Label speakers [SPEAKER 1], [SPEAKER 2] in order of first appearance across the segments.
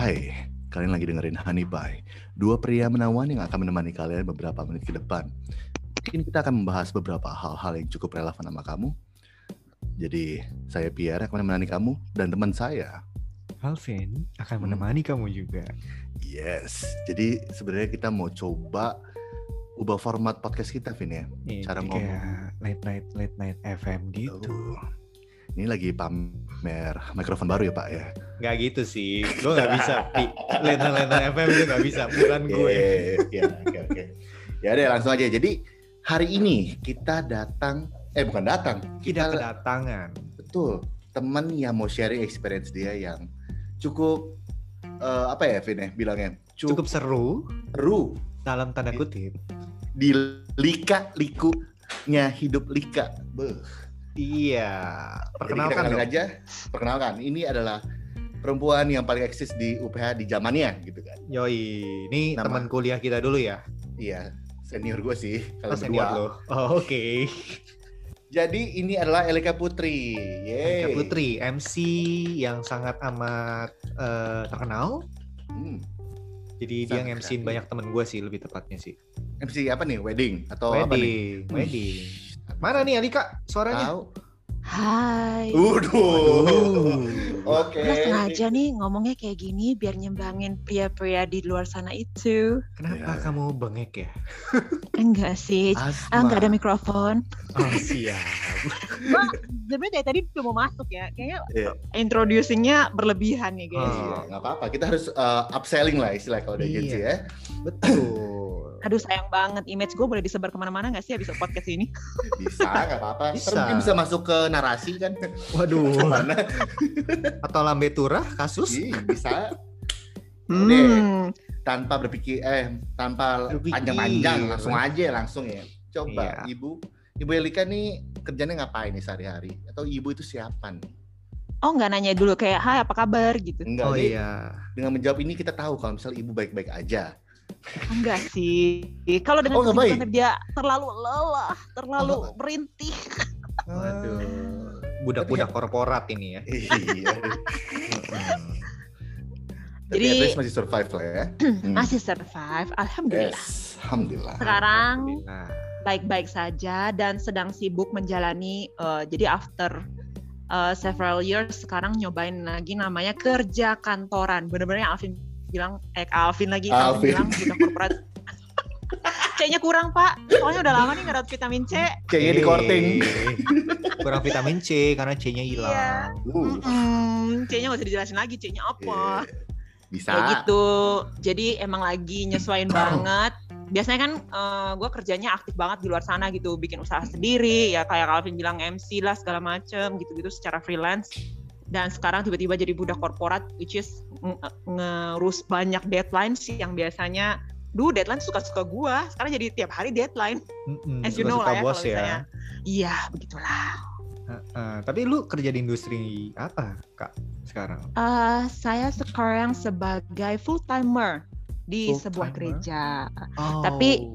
[SPEAKER 1] Hai, kalian lagi dengerin Honey Pie, dua pria menawan yang akan menemani kalian beberapa menit ke depan. Mungkin kita akan membahas beberapa hal-hal yang cukup relevan sama kamu. Jadi, saya Pierre akan menemani kamu dan teman saya.
[SPEAKER 2] Alvin akan
[SPEAKER 1] Hmm.
[SPEAKER 2] menemani kamu juga.
[SPEAKER 1] Yes, jadi sebenarnya kita mau coba ubah format podcast kita, Vin ya.
[SPEAKER 2] Ini
[SPEAKER 1] Cara
[SPEAKER 2] kayak
[SPEAKER 1] ngomong.
[SPEAKER 2] late night late night FM gitu.
[SPEAKER 1] Oh. Ini lagi pamer mikrofon baru ya, Pak ya.
[SPEAKER 2] Nggak gitu sih. Gue nggak bisa. Late night FM itu nggak bisa. Bukan gue.
[SPEAKER 1] Iya, oke oke. Ya deh langsung aja. Jadi hari ini kita datang eh bukan datang.
[SPEAKER 2] Kita kedatangan.
[SPEAKER 1] betul teman yang mau sharing experience dia yang cukup eh, apa ya Vin ya bilangnya
[SPEAKER 2] Cukup seru
[SPEAKER 1] seru
[SPEAKER 2] dalam tanda kutip.
[SPEAKER 1] di lika likunya hidup lika. Beuh.
[SPEAKER 2] Iya.
[SPEAKER 1] Jadi kita
[SPEAKER 2] Perkenalkan dong.
[SPEAKER 1] aja. Perkenalkan, ini adalah perempuan yang paling eksis di UPH di zamannya gitu kan.
[SPEAKER 2] Yoi. Ini teman kuliah kita dulu ya.
[SPEAKER 1] Iya, senior gue sih
[SPEAKER 2] Oh,
[SPEAKER 1] kalau
[SPEAKER 2] senior
[SPEAKER 1] berdua.
[SPEAKER 2] lo. Oh, Oke.
[SPEAKER 1] Jadi ini adalah Elika Putri. Yeay.
[SPEAKER 2] Eka Putri, MC yang sangat amat eh, terkenal.
[SPEAKER 1] Hmm.
[SPEAKER 2] Jadi dia
[SPEAKER 1] Sangat
[SPEAKER 2] nge-MC-in
[SPEAKER 1] kreatif.
[SPEAKER 2] banyak temen gue sih lebih tepatnya sih.
[SPEAKER 1] MC apa nih? Wedding atau apa nih?
[SPEAKER 2] wedding, wedding. Mana nih Alika suaranya?
[SPEAKER 1] Tahu.
[SPEAKER 3] Hai.
[SPEAKER 1] Waduh. Oke.
[SPEAKER 3] Gue sengaja nih ngomongnya kayak gini biar nyembangin pria-pria di luar sana itu.
[SPEAKER 2] Kenapa
[SPEAKER 1] Ya.
[SPEAKER 2] kamu bengek ya?
[SPEAKER 3] Enggak sih.
[SPEAKER 1] Asma.
[SPEAKER 3] Ah, enggak ada mikrofon.
[SPEAKER 2] Oh siap.
[SPEAKER 3] Gua sebenarnya dari tadi udah mau masuk ya. Kayaknya
[SPEAKER 1] Iya.
[SPEAKER 3] introducingnya berlebihan nih guys.
[SPEAKER 2] Oh.
[SPEAKER 1] Iya, nggak apa-apa. Kita harus uh, upselling lah istilah kalau di
[SPEAKER 2] Iya.
[SPEAKER 1] agensi ya.
[SPEAKER 2] Betul.
[SPEAKER 3] Aduh sayang banget image gue boleh disebar ke mana-mana nggak sih habis podcast ini?
[SPEAKER 1] Bisa, nggak apa-apa.
[SPEAKER 2] Bisa.
[SPEAKER 1] Mungkin bisa masuk ke narasi kan.
[SPEAKER 2] Waduh.
[SPEAKER 1] Mana?
[SPEAKER 2] Atau lambe turah kasus?
[SPEAKER 1] Ih, bisa.
[SPEAKER 3] Hmm.
[SPEAKER 1] Tanpa berpikir, eh, tanpa panjang-panjang, langsung aja langsung ya. Coba,
[SPEAKER 2] Iya.
[SPEAKER 1] Ibu. Ibu Elika nih kerjanya ngapain nih sehari-hari? Atau ibu itu siapa nih?
[SPEAKER 3] Oh nggak nanya dulu kayak Hai apa kabar gitu.
[SPEAKER 1] Enggak,
[SPEAKER 2] Oh iya.
[SPEAKER 1] dengan menjawab ini kita tahu kalau misalnya ibu baik-baik aja.
[SPEAKER 3] Enggak sih. Kalau dengan
[SPEAKER 1] Oh,
[SPEAKER 3] dia terlalu lelah, terlalu
[SPEAKER 1] Oh.
[SPEAKER 3] merintih.
[SPEAKER 2] Waduh. Budak-budak korporat ini ya.
[SPEAKER 1] Iya. Tapi
[SPEAKER 3] Jadi-
[SPEAKER 1] least masih survive lah ya. Hmm.
[SPEAKER 3] Masih survive, alhamdulillah.
[SPEAKER 1] Yes, alhamdulillah.
[SPEAKER 3] Sekarang baik-baik saja dan sedang sibuk menjalani eh, jadi after eh, several years sekarang nyobain lagi namanya kerja kantoran. Bener-bener yang Alvin bilang eh Alvin lagi
[SPEAKER 1] Alvin.
[SPEAKER 3] Alvin bilang budak korporat. C-nya kurang pak, soalnya udah lama nih nggak dapat vitamin C.
[SPEAKER 1] Kayaknya di korting.
[SPEAKER 2] Eh, Kurang vitamin C karena C-nya
[SPEAKER 3] Iya.
[SPEAKER 2] hilang.
[SPEAKER 1] Uh,
[SPEAKER 3] Mm, C-nya nggak usah dijelasin lagi C-nya apa.
[SPEAKER 1] iya. Bisa.
[SPEAKER 3] Kayak gitu. Jadi emang lagi nyesuaiin banget. Biasanya kan gue kerjanya aktif banget di luar sana gitu, bikin usaha sendiri, ya kayak Calvin bilang MC lah segala macem gitu-gitu secara freelance. Dan sekarang tiba-tiba jadi budak korporat, which is ngerus banyak deadlines yang biasanya, duh deadline suka-suka gue, sekarang jadi tiap hari deadline.
[SPEAKER 2] Mm-mm,
[SPEAKER 3] As you know lah ya,
[SPEAKER 2] bos
[SPEAKER 3] kalau
[SPEAKER 2] ya.
[SPEAKER 3] misalnya. Iya, begitulah.
[SPEAKER 2] Heeh, tapi lu kerja di industri apa, Kak, sekarang?
[SPEAKER 3] Eh, saya sekarang sebagai full timer di sebuah
[SPEAKER 2] Full-timer?
[SPEAKER 3] gereja.
[SPEAKER 2] Oh.
[SPEAKER 3] Tapi-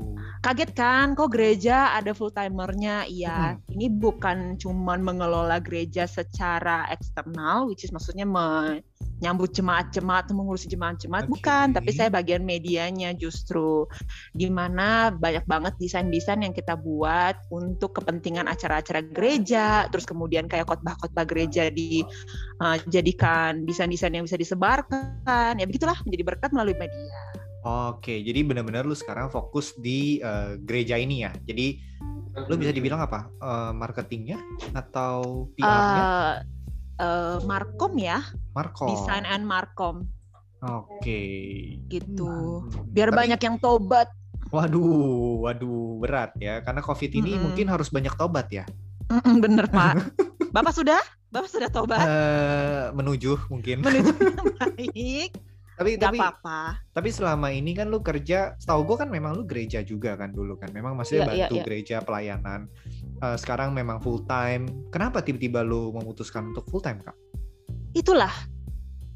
[SPEAKER 3] Kaget kan, kok gereja ada full timernya? Iya, ini bukan cuman mengelola gereja secara eksternal, which is maksudnya menyambut jemaat-jemaat, mengurusi jemaat-jemaat,
[SPEAKER 2] Oke.
[SPEAKER 3] bukan. Tapi saya bagian medianya justru, di mana banyak banget desain-desain yang kita buat untuk kepentingan acara-acara gereja, terus kemudian kayak khotbah-khotbah gereja dijadikan desain-desain yang bisa disebarkan, ya begitulah menjadi berkat melalui media.
[SPEAKER 2] Oke, jadi benar-benar lu sekarang fokus di eh, gereja ini ya. Jadi lu bisa dibilang apa? Eh, marketingnya atau PR-nya?
[SPEAKER 3] eh eh, Markom ya,
[SPEAKER 2] Markom.
[SPEAKER 3] desain and Markom
[SPEAKER 2] Oke.
[SPEAKER 3] gitu.
[SPEAKER 2] Hmm.
[SPEAKER 3] Biar
[SPEAKER 1] Tapi-
[SPEAKER 3] banyak yang tobat.
[SPEAKER 2] Waduh, waduh berat ya. Karena COVID ini
[SPEAKER 3] Mm-mm.
[SPEAKER 2] mungkin harus banyak tobat ya.
[SPEAKER 3] Mm-mm, Bener Pak. Bapak sudah? Bapak sudah tobat?
[SPEAKER 2] Eh, menuju mungkin.
[SPEAKER 3] Menuju baik.
[SPEAKER 2] Tapi
[SPEAKER 3] Gak
[SPEAKER 2] tapi
[SPEAKER 3] apa-apa.
[SPEAKER 2] tapi selama ini kan lu kerja, setahu gue kan memang lu gereja juga kan dulu kan. Memang maksudnya
[SPEAKER 3] Iya, iya,
[SPEAKER 2] bantu
[SPEAKER 3] iya.
[SPEAKER 2] gereja pelayanan. Eh, sekarang memang full time. Kenapa tiba-tiba lu memutuskan untuk full time kak?
[SPEAKER 3] Itulah.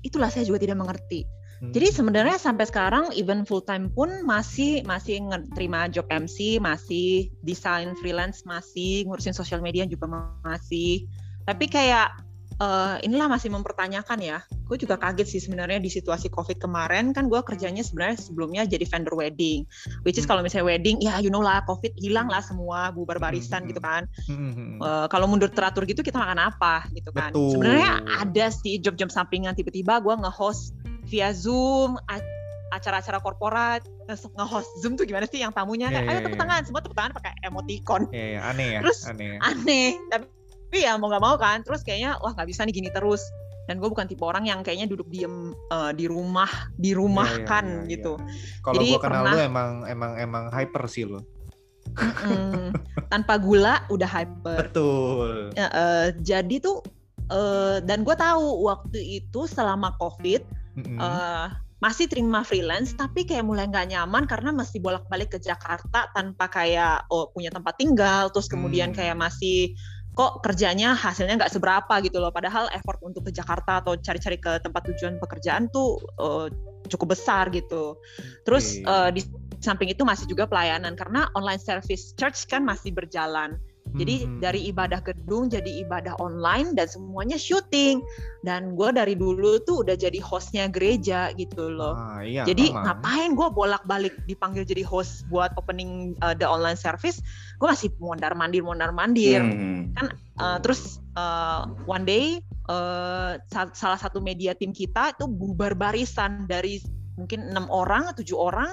[SPEAKER 3] Itulah saya juga tidak mengerti.
[SPEAKER 2] Hmm.
[SPEAKER 3] Jadi sebenarnya sampai sekarang even full time pun masih masih terima job MC, masih desain freelance, masih ngurusin sosial media juga masih. Tapi kayak eh, inilah masih mempertanyakan ya, gue juga kaget sih sebenarnya di situasi covid kemarin kan gue kerjanya sebenarnya sebelumnya jadi vendor wedding which is
[SPEAKER 2] Hmm.
[SPEAKER 3] kalau misalnya wedding ya you know lah covid hilang lah semua bubar barisan
[SPEAKER 2] Hmm.
[SPEAKER 3] gitu kan
[SPEAKER 2] Hmm.
[SPEAKER 3] Eh, kalau mundur teratur gitu kita makan apa gitu kan sebenarnya ada sih job-job sampingan tiba-tiba gue nge-host via zoom acara-acara korporat nge- nge-host zoom tuh gimana sih yang tamunya
[SPEAKER 2] Iya,
[SPEAKER 3] kayak ayo
[SPEAKER 2] iya,
[SPEAKER 3] tepuk
[SPEAKER 2] iya.
[SPEAKER 3] tangan semua tepuk tangan pakai emoticon
[SPEAKER 2] Ya, ya, aneh ya,
[SPEAKER 3] Terus,
[SPEAKER 2] aneh. ya.
[SPEAKER 3] aneh tapi ya mau nggak mau kan terus kayaknya wah nggak bisa nih gini terus dan gue bukan tipe orang yang kayaknya duduk diem eh, di rumah dirumahkan
[SPEAKER 2] Iya, iya, iya,
[SPEAKER 3] gitu
[SPEAKER 2] Kalau gua kenal
[SPEAKER 3] pernah-
[SPEAKER 2] lu emang emang emang hyper sih lu.
[SPEAKER 3] Mm, tanpa gula udah hyper
[SPEAKER 2] Betul.
[SPEAKER 3] Ya, eh, jadi tuh eh, dan gue tahu waktu itu selama covid
[SPEAKER 2] Mm-mm.
[SPEAKER 3] eh, masih terima freelance tapi kayak mulai nggak nyaman karena mesti bolak-balik ke Jakarta tanpa kayak oh punya tempat tinggal terus kemudian
[SPEAKER 2] Hmm.
[SPEAKER 3] kayak masih kok kerjanya hasilnya nggak seberapa gitu loh. Padahal effort untuk ke Jakarta atau cari-cari ke tempat tujuan pekerjaan tuh eh, cukup besar gitu. Terus
[SPEAKER 2] Oke.
[SPEAKER 3] eh, di samping itu masih juga pelayanan. Karena online service church kan masih berjalan jadi
[SPEAKER 2] Mhm.
[SPEAKER 3] dari ibadah gedung jadi ibadah online dan semuanya syuting. Dan gue dari dulu tuh udah jadi hostnya gereja gitu loh.
[SPEAKER 2] Ah, iya,
[SPEAKER 3] jadi
[SPEAKER 2] memang.
[SPEAKER 3] ngapain gue bolak-balik dipanggil jadi host buat opening uh, the online service? Gue masih mondar mandir mondar mandir.
[SPEAKER 1] Hmm.
[SPEAKER 3] Uh, terus uh, one day uh, sa- salah satu media tim kita itu bubar barisan dari mungkin enam orang tujuh orang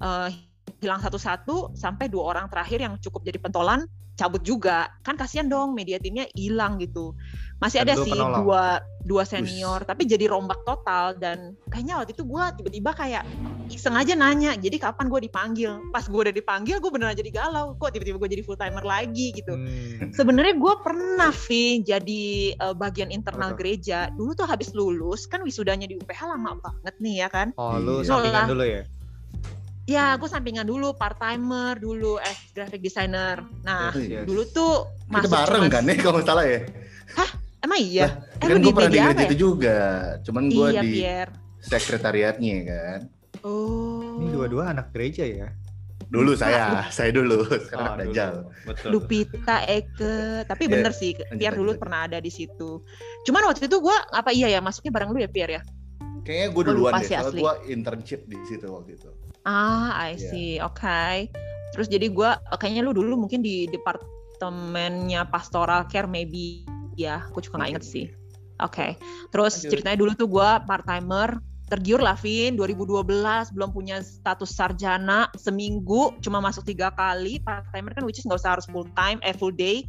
[SPEAKER 3] uh, hilang satu-satu sampai dua orang terakhir yang cukup jadi pentolan cabut juga kan kasihan dong media timnya hilang gitu masih ada sih
[SPEAKER 2] penolong.
[SPEAKER 3] dua dua senior tapi jadi rombak total dan kayaknya waktu itu gue tiba-tiba kayak iseng aja nanya jadi kapan gue dipanggil pas gue udah dipanggil gue beneran jadi galau kok tiba-tiba gue jadi full timer lagi gitu
[SPEAKER 2] Hmm.
[SPEAKER 3] Sebenarnya gue pernah, Vi, jadi eh, bagian internal
[SPEAKER 2] tuh?
[SPEAKER 3] gereja. Dulu tuh habis lulus, kan wisudanya di UPH lama banget nih ya kan.
[SPEAKER 2] Oh, lu
[SPEAKER 1] Iya.
[SPEAKER 2] sampingan dulu ya?
[SPEAKER 3] Ya, gue sampingan dulu, part-timer dulu, as graphic designer. Nah,
[SPEAKER 2] Yes, yes.
[SPEAKER 3] dulu tuh
[SPEAKER 1] Kita
[SPEAKER 3] masuk
[SPEAKER 1] bareng
[SPEAKER 3] cuma-
[SPEAKER 1] kan nih kalau nggak salah ya.
[SPEAKER 3] Emang iya? Eh,
[SPEAKER 1] kan gue pernah di gereja
[SPEAKER 3] apa ya?
[SPEAKER 1] itu juga. Cuman gue
[SPEAKER 3] Iya,
[SPEAKER 1] di
[SPEAKER 3] Pierre.
[SPEAKER 1] sekretariatnya kan.
[SPEAKER 3] Oh.
[SPEAKER 2] Ini dua-dua anak gereja ya?
[SPEAKER 1] Dulu saya, saya dulu. Sekarang
[SPEAKER 2] Oh.
[SPEAKER 1] Dajjal.
[SPEAKER 2] Betul.
[SPEAKER 3] Lupita, Eke. Tapi
[SPEAKER 1] Iya,
[SPEAKER 3] bener sih, Pierre dulu
[SPEAKER 1] lanjut.
[SPEAKER 3] pernah ada di situ. Cuman waktu itu gue, apa iya ya, masuknya bareng lu ya, Pierre ya?
[SPEAKER 1] Kayaknya gue
[SPEAKER 3] Gua
[SPEAKER 1] duluan deh,
[SPEAKER 3] sih
[SPEAKER 1] soalnya
[SPEAKER 3] asli.
[SPEAKER 1] gue internship di situ waktu itu.
[SPEAKER 3] Ah, I
[SPEAKER 1] Iya.
[SPEAKER 3] see. Oke. Terus jadi gua kayaknya lu dulu mungkin di departemennya pastoral care maybe ya. Aku juga nggak inget sih. Oke. Terus
[SPEAKER 2] Lanjut.
[SPEAKER 3] ceritanya dulu tuh gua part timer tergiur lah Vin 2012 belum punya status sarjana seminggu cuma masuk tiga kali part timer kan which is nggak usah harus full time eh full day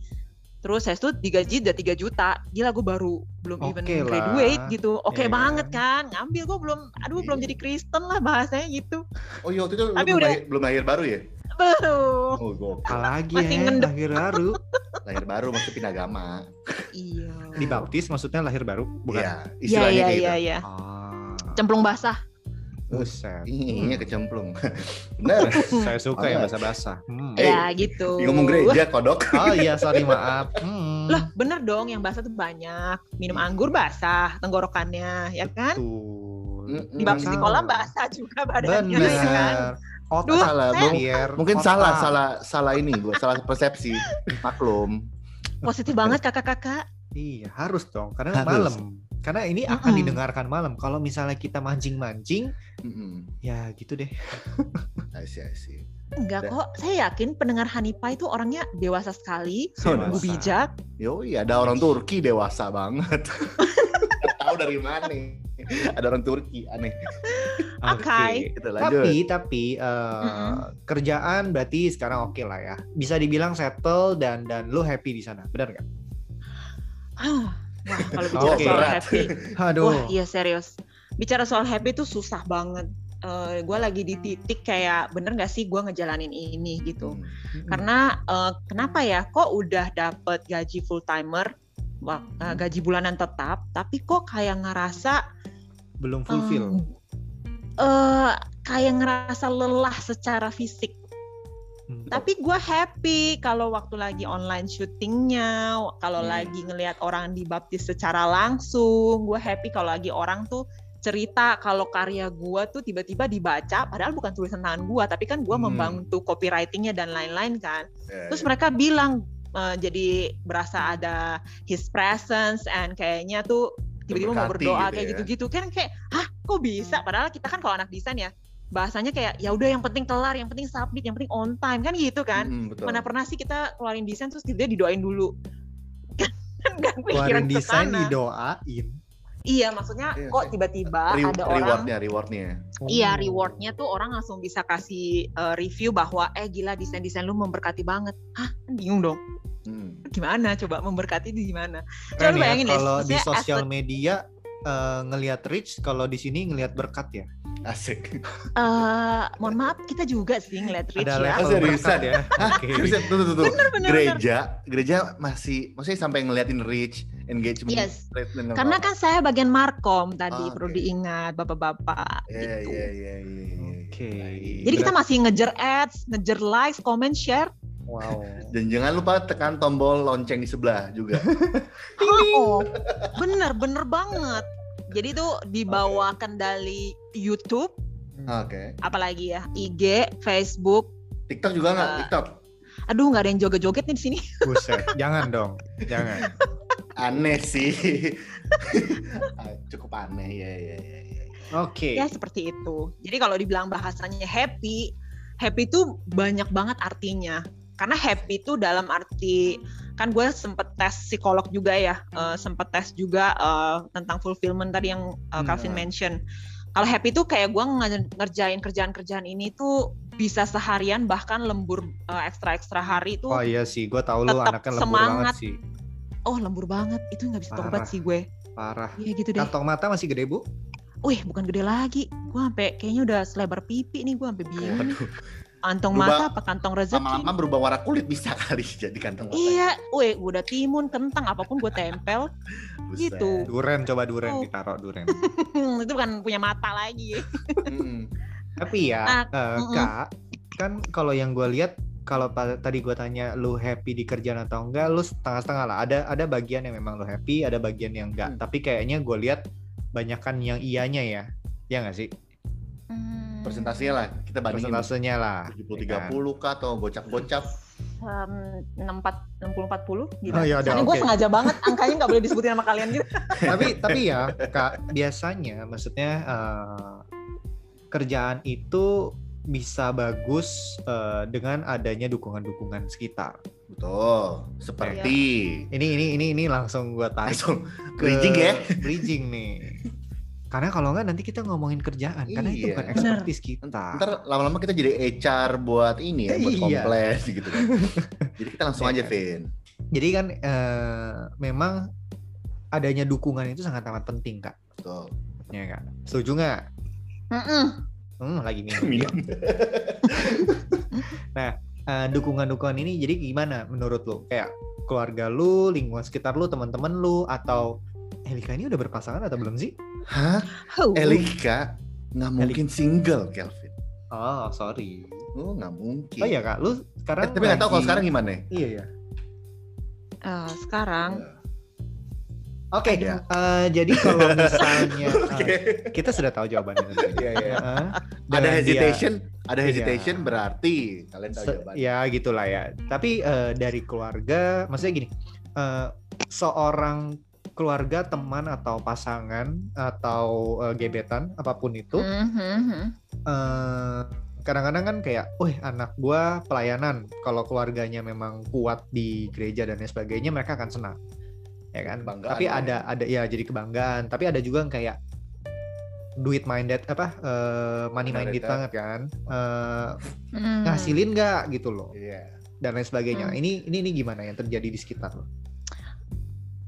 [SPEAKER 3] terus saya tuh digaji udah 3 juta gila gue baru belum even
[SPEAKER 2] Oke lah.
[SPEAKER 3] graduate gitu oke
[SPEAKER 2] Iya.
[SPEAKER 3] banget kan ngambil gue belum aduh belum
[SPEAKER 1] Iya.
[SPEAKER 3] jadi Kristen lah bahasanya gitu
[SPEAKER 1] Oh iya waktu itu
[SPEAKER 3] Tapi
[SPEAKER 1] belum,
[SPEAKER 3] udah-
[SPEAKER 1] lahir, belum lahir baru ya?
[SPEAKER 3] belum
[SPEAKER 1] Oh gue
[SPEAKER 2] Apalagi
[SPEAKER 3] Masih
[SPEAKER 2] ya,
[SPEAKER 3] ngendep.
[SPEAKER 2] lahir baru.
[SPEAKER 1] lahir baru masih pindah agama.
[SPEAKER 3] Iya.
[SPEAKER 2] Dibaptis maksudnya lahir baru? Bukan?
[SPEAKER 1] Iya,
[SPEAKER 3] Iya
[SPEAKER 1] istilahnya
[SPEAKER 3] iya
[SPEAKER 1] kayak
[SPEAKER 3] iya
[SPEAKER 1] gitu.
[SPEAKER 3] iya.
[SPEAKER 2] Ah,
[SPEAKER 3] Cemplung basah.
[SPEAKER 2] Buset.
[SPEAKER 1] Iya kecemplung. Bener.
[SPEAKER 2] Saya suka yang
[SPEAKER 1] Banget.
[SPEAKER 2] basah-basah. Hmm.
[SPEAKER 1] Eh,
[SPEAKER 3] ya gitu.
[SPEAKER 1] Dia ngomong gereja kodok.
[SPEAKER 2] Oh iya, sorry maaf. Hmm.
[SPEAKER 3] Lah bener dong yang basah tuh banyak. Minum anggur basah tenggorokannya ya kan?
[SPEAKER 2] Betul.
[SPEAKER 1] Mm-mm.
[SPEAKER 3] Dibaptis di kolam basah juga badannya ya kan?
[SPEAKER 2] Benar. Otak
[SPEAKER 3] Duh,
[SPEAKER 1] salah.
[SPEAKER 2] Pierre.
[SPEAKER 1] Mungkin
[SPEAKER 2] Otak.
[SPEAKER 1] salah, salah, salah ini gue, salah persepsi. Maklum.
[SPEAKER 3] Positif banget kakak-kakak.
[SPEAKER 2] Iya, harus dong. Karena
[SPEAKER 1] Harus.
[SPEAKER 2] malam. Karena ini akan
[SPEAKER 3] Mm-mm.
[SPEAKER 2] didengarkan malam. Kalau misalnya kita mancing-mancing,
[SPEAKER 1] Mm-mm.
[SPEAKER 2] ya gitu deh.
[SPEAKER 1] I see, I see.
[SPEAKER 3] Enggak kok. Saya yakin pendengar Hanipa itu orangnya dewasa sekali, sungguh
[SPEAKER 2] dewasa.
[SPEAKER 3] bijak.
[SPEAKER 1] Yo, iya ada orang Turki dewasa banget. Tahu dari mana? Ada orang Turki, aneh.
[SPEAKER 3] Oke.
[SPEAKER 1] Kita lanjut.
[SPEAKER 2] Tapi tapi eh,
[SPEAKER 3] Mm-mm.
[SPEAKER 2] kerjaan berarti sekarang oke lah ya. Bisa dibilang settle dan dan lu happy di sana. Benar nggak?
[SPEAKER 3] Ah, wah kalau bicara
[SPEAKER 2] Oke.
[SPEAKER 3] soal happy,
[SPEAKER 2] Aduh.
[SPEAKER 3] Wah iya serius. Bicara soal happy tuh susah banget. gue lagi di titik kayak bener gak sih gue ngejalanin ini gitu.
[SPEAKER 1] Hmm.
[SPEAKER 3] Karena eh, kenapa ya? Kok udah dapet gaji full timer, eh, gaji bulanan tetap, tapi kok kayak ngerasa
[SPEAKER 2] belum fulfill.
[SPEAKER 3] em, eh kayak ngerasa lelah secara fisik.
[SPEAKER 2] Hmm.
[SPEAKER 3] Tapi gue happy kalau waktu lagi online syutingnya, kalau
[SPEAKER 1] Hmm.
[SPEAKER 3] lagi ngelihat orang dibaptis secara langsung, gue happy kalau lagi orang tuh cerita kalau karya gue tuh tiba-tiba dibaca, padahal bukan tulisan tangan gue, tapi kan gue
[SPEAKER 2] Hmm.
[SPEAKER 3] membantu copywritingnya dan lain-lain kan.
[SPEAKER 1] Ya,
[SPEAKER 3] Terus
[SPEAKER 1] ya.
[SPEAKER 3] mereka bilang eh, jadi berasa ada his presence and kayaknya tuh tiba-tiba mau berdoa
[SPEAKER 1] gitu
[SPEAKER 3] kayak
[SPEAKER 1] ya.
[SPEAKER 3] gitu-gitu kan kayak hah kok bisa padahal kita kan kalau anak desain ya bahasanya kayak ya udah yang penting kelar yang penting submit yang penting on time kan gitu kan
[SPEAKER 1] Mm, betul.
[SPEAKER 3] mana pernah sih kita keluarin desain terus dia didoain dulu kan
[SPEAKER 2] Keluarin
[SPEAKER 3] pikiran ke
[SPEAKER 2] desain didoain.
[SPEAKER 3] iya maksudnya
[SPEAKER 1] Iya
[SPEAKER 3] kok
[SPEAKER 1] sih.
[SPEAKER 3] tiba-tiba
[SPEAKER 1] Re-
[SPEAKER 3] ada orang
[SPEAKER 1] rewardnya, rewardnya.
[SPEAKER 3] Iya,
[SPEAKER 2] Oh.
[SPEAKER 3] rewardnya tuh orang langsung bisa kasih uh, review bahwa eh gila desain-desain lu memberkati banget. Hah, kan bingung dong.
[SPEAKER 1] Hmm.
[SPEAKER 3] Gimana coba memberkati di gimana? Coba lu
[SPEAKER 2] ya,
[SPEAKER 3] bayangin deh,
[SPEAKER 2] kalau di sosial media eh, ngelihat reach, kalau di sini ngelihat berkat ya.
[SPEAKER 1] Asik.
[SPEAKER 3] Eh, mohon maaf, kita juga sih ngeliat reach
[SPEAKER 2] Ada
[SPEAKER 3] ya.
[SPEAKER 2] level
[SPEAKER 1] Seriusan?
[SPEAKER 2] berkat ya. Oke.
[SPEAKER 1] Seriusan, tuh, tuh, tuh, tuh.
[SPEAKER 3] Bener, bener, bener.
[SPEAKER 1] gereja, gereja masih, maksudnya sampai ngeliatin reach, engagement,
[SPEAKER 3] Yes.
[SPEAKER 1] rate, dan
[SPEAKER 3] Karena kan saya bagian markom tadi,
[SPEAKER 1] Ah,
[SPEAKER 3] perlu diingat bapak-bapak.
[SPEAKER 1] Iya,
[SPEAKER 3] gitu.
[SPEAKER 1] iya, iya, iya, iya.
[SPEAKER 2] Oke.
[SPEAKER 3] Jadi kita masih ngejar ads, ngejar likes, comment, share.
[SPEAKER 2] Wow.
[SPEAKER 1] Dan jangan lupa tekan tombol lonceng di sebelah juga.
[SPEAKER 3] Oh, bener, bener banget. Jadi tuh di bawah kendali YouTube,
[SPEAKER 1] Oke.
[SPEAKER 3] apalagi ya, IG, Facebook.
[SPEAKER 1] TikTok juga nggak?
[SPEAKER 3] Eh,
[SPEAKER 1] TikTok.
[SPEAKER 3] Aduh, nggak ada yang joget-joget nih di sini.
[SPEAKER 2] Buset. Jangan dong. Jangan.
[SPEAKER 1] Aneh sih. Cukup aneh ya, ya, ya. ya.
[SPEAKER 2] Oke.
[SPEAKER 3] Ya seperti itu. Jadi kalau dibilang bahasanya happy, happy itu banyak banget artinya. Karena happy itu dalam arti kan gue sempet tes psikolog juga ya, eh, sempet tes juga eh, tentang fulfillment tadi yang eh, Calvin
[SPEAKER 1] Hmm.
[SPEAKER 3] mention. Kalau happy itu kayak gue nge- ngerjain kerjaan-kerjaan ini tuh bisa seharian bahkan lembur eh, ekstra-ekstra hari itu.
[SPEAKER 2] Oh iya sih, gue tahu lu anaknya lembur
[SPEAKER 3] semangat.
[SPEAKER 2] banget sih.
[SPEAKER 3] Oh lembur banget, itu nggak bisa tobat sih gue.
[SPEAKER 2] Parah.
[SPEAKER 3] Iya gitu deh.
[SPEAKER 2] Kantong mata masih gede bu?
[SPEAKER 3] Wih bukan gede lagi, gue sampai kayaknya udah selebar pipi nih gue sampai bingung. Kantong
[SPEAKER 1] Berubah-
[SPEAKER 3] mata apa kantong rezeki?
[SPEAKER 1] Lama-lama berubah warna kulit bisa kali jadi kantong mata.
[SPEAKER 3] Iya, weh udah timun, kentang, apa pun gue tempel. Gitu.
[SPEAKER 2] Duren coba duren
[SPEAKER 3] Oh.
[SPEAKER 2] ditaruh duren.
[SPEAKER 3] itu bukan punya mata lagi.
[SPEAKER 2] Tapi ya,
[SPEAKER 3] Ah,
[SPEAKER 2] eh,
[SPEAKER 3] mm-mm.
[SPEAKER 2] kak, kan kalau yang gue lihat, kalau tadi gue tanya lu happy di kerjaan atau enggak, lu setengah-setengah lah. Ada ada bagian yang memang lu happy, ada bagian yang enggak.
[SPEAKER 1] Hmm.
[SPEAKER 2] Tapi kayaknya gue lihat banyakan yang iyanya ya, ya nggak sih?
[SPEAKER 3] Hmm,
[SPEAKER 1] Persentasinya lah kita bandingin.
[SPEAKER 2] Persentasenya lah.
[SPEAKER 1] 70
[SPEAKER 2] ya kan?
[SPEAKER 1] 30 kah atau gocap-gocap?
[SPEAKER 3] Um, 64, 60, 40 gitu.
[SPEAKER 2] Oh, ya udah,
[SPEAKER 3] Soalnya gue sengaja banget angkanya nggak boleh disebutin sama kalian gitu.
[SPEAKER 2] tapi tapi ya kak biasanya maksudnya eh, kerjaan itu bisa bagus eh, dengan adanya dukungan-dukungan sekitar.
[SPEAKER 1] Betul. Seperti
[SPEAKER 2] Ini ini ini ini langsung gue tarik
[SPEAKER 1] langsung
[SPEAKER 2] ke
[SPEAKER 1] bridging ya.
[SPEAKER 2] Bridging nih. Karena kalau nggak nanti kita ngomongin kerjaan, karena itu
[SPEAKER 1] Iya.
[SPEAKER 2] bukan
[SPEAKER 3] Benar.
[SPEAKER 2] expertise kita.
[SPEAKER 1] Ntar lama-lama kita jadi HR buat ini ya, buat
[SPEAKER 2] Iya.
[SPEAKER 1] komplain gitu kan. Jadi kita langsung
[SPEAKER 2] Iya
[SPEAKER 1] aja,
[SPEAKER 2] kan?
[SPEAKER 1] Vin.
[SPEAKER 2] Jadi kan eh, memang adanya dukungan itu sangat amat penting kak.
[SPEAKER 1] Betul.
[SPEAKER 2] Ya kak. Setuju nggak?
[SPEAKER 3] Mm-mm.
[SPEAKER 2] Hmm, lagi minum.
[SPEAKER 1] Minum.
[SPEAKER 2] Eh, dukungan-dukungan ini jadi gimana menurut lu? Kayak keluarga lu, lingkungan sekitar lu, teman-teman lu, atau Elika ini udah berpasangan atau belum sih?
[SPEAKER 1] Hah?
[SPEAKER 3] Huh.
[SPEAKER 1] Elika nggak mungkin single, Kelvin.
[SPEAKER 2] Oh, sorry.
[SPEAKER 1] Oh, nggak mungkin.
[SPEAKER 2] Oh iya kak, lu sekarang
[SPEAKER 1] Eh, tapi nggak tahu kalau sekarang gimana.
[SPEAKER 2] Iya ya.
[SPEAKER 3] Eh, sekarang
[SPEAKER 2] Oke,
[SPEAKER 1] Ada.
[SPEAKER 2] eh, jadi kalau misalnya eh, kita sudah tahu jawabannya.
[SPEAKER 1] Iya, iya.
[SPEAKER 2] Heeh.
[SPEAKER 1] Ada
[SPEAKER 2] Dengan dia-
[SPEAKER 1] hesitation, ada
[SPEAKER 2] Iya.
[SPEAKER 1] hesitation berarti kalian tahu
[SPEAKER 2] Se-
[SPEAKER 1] jawabannya.
[SPEAKER 2] ya gitulah ya. Tapi eh, dari keluarga, maksudnya gini, eh, seorang keluarga, teman atau pasangan atau eh, gebetan apa pun itu,
[SPEAKER 3] Mhm.
[SPEAKER 2] eh, kadang-kadang kan kayak, wih anak gua pelayanan. Kalau keluarganya memang kuat di gereja dan lain sebagainya, mereka akan senang, ya kan.
[SPEAKER 1] Kebanggaan
[SPEAKER 2] Tapi
[SPEAKER 1] ya.
[SPEAKER 2] ada ada ya jadi kebanggaan. Tapi ada juga yang kayak duit minded apa eh, money minded
[SPEAKER 1] Minded,
[SPEAKER 2] banget kan. Eh,
[SPEAKER 3] Hmm.
[SPEAKER 2] ngasilin nggak gitu loh
[SPEAKER 1] Iya.
[SPEAKER 2] dan lain sebagainya.
[SPEAKER 3] Hmm.
[SPEAKER 2] Ini ini ini gimana yang terjadi di sekitar lo?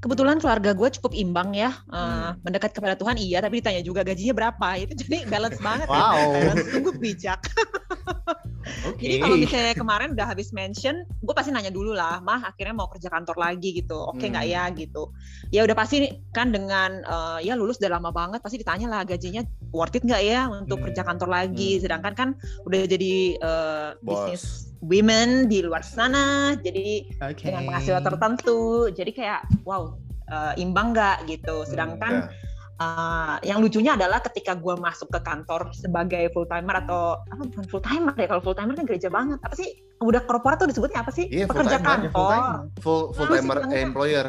[SPEAKER 3] Kebetulan keluarga gue cukup imbang ya,
[SPEAKER 1] Hmm.
[SPEAKER 3] mendekat kepada Tuhan iya, tapi ditanya juga gajinya berapa, itu jadi balance banget. ya.
[SPEAKER 2] Wow.
[SPEAKER 3] Balance sungguh bijak.
[SPEAKER 2] Oke.
[SPEAKER 3] Jadi kalau misalnya kemarin udah habis mention, gue pasti nanya dulu lah, mah akhirnya mau kerja kantor lagi gitu, oke nggak
[SPEAKER 1] Hmm.
[SPEAKER 3] ya gitu. Ya udah pasti kan dengan eh, ya lulus udah lama banget, pasti ditanya lah gajinya worth it nggak ya untuk
[SPEAKER 2] Hmm.
[SPEAKER 3] kerja kantor lagi.
[SPEAKER 1] Hmm.
[SPEAKER 3] Sedangkan kan udah jadi eh,
[SPEAKER 1] Bos.
[SPEAKER 3] bisnis women di luar sana, jadi
[SPEAKER 2] Oke.
[SPEAKER 3] dengan penghasilan tertentu, jadi kayak wow eh, imbang nggak gitu. Sedangkan
[SPEAKER 1] Ya.
[SPEAKER 3] Uh, yang lucunya adalah ketika gue masuk ke kantor sebagai full timer atau apa bukan full timer ya kalau full timer kan gereja banget apa sih udah korporat tuh disebutnya apa sih
[SPEAKER 1] Iya, full
[SPEAKER 3] pekerja
[SPEAKER 1] timer,
[SPEAKER 3] kantor
[SPEAKER 1] Full full
[SPEAKER 3] Lu sih
[SPEAKER 1] timer
[SPEAKER 3] bilangnya.
[SPEAKER 1] employer.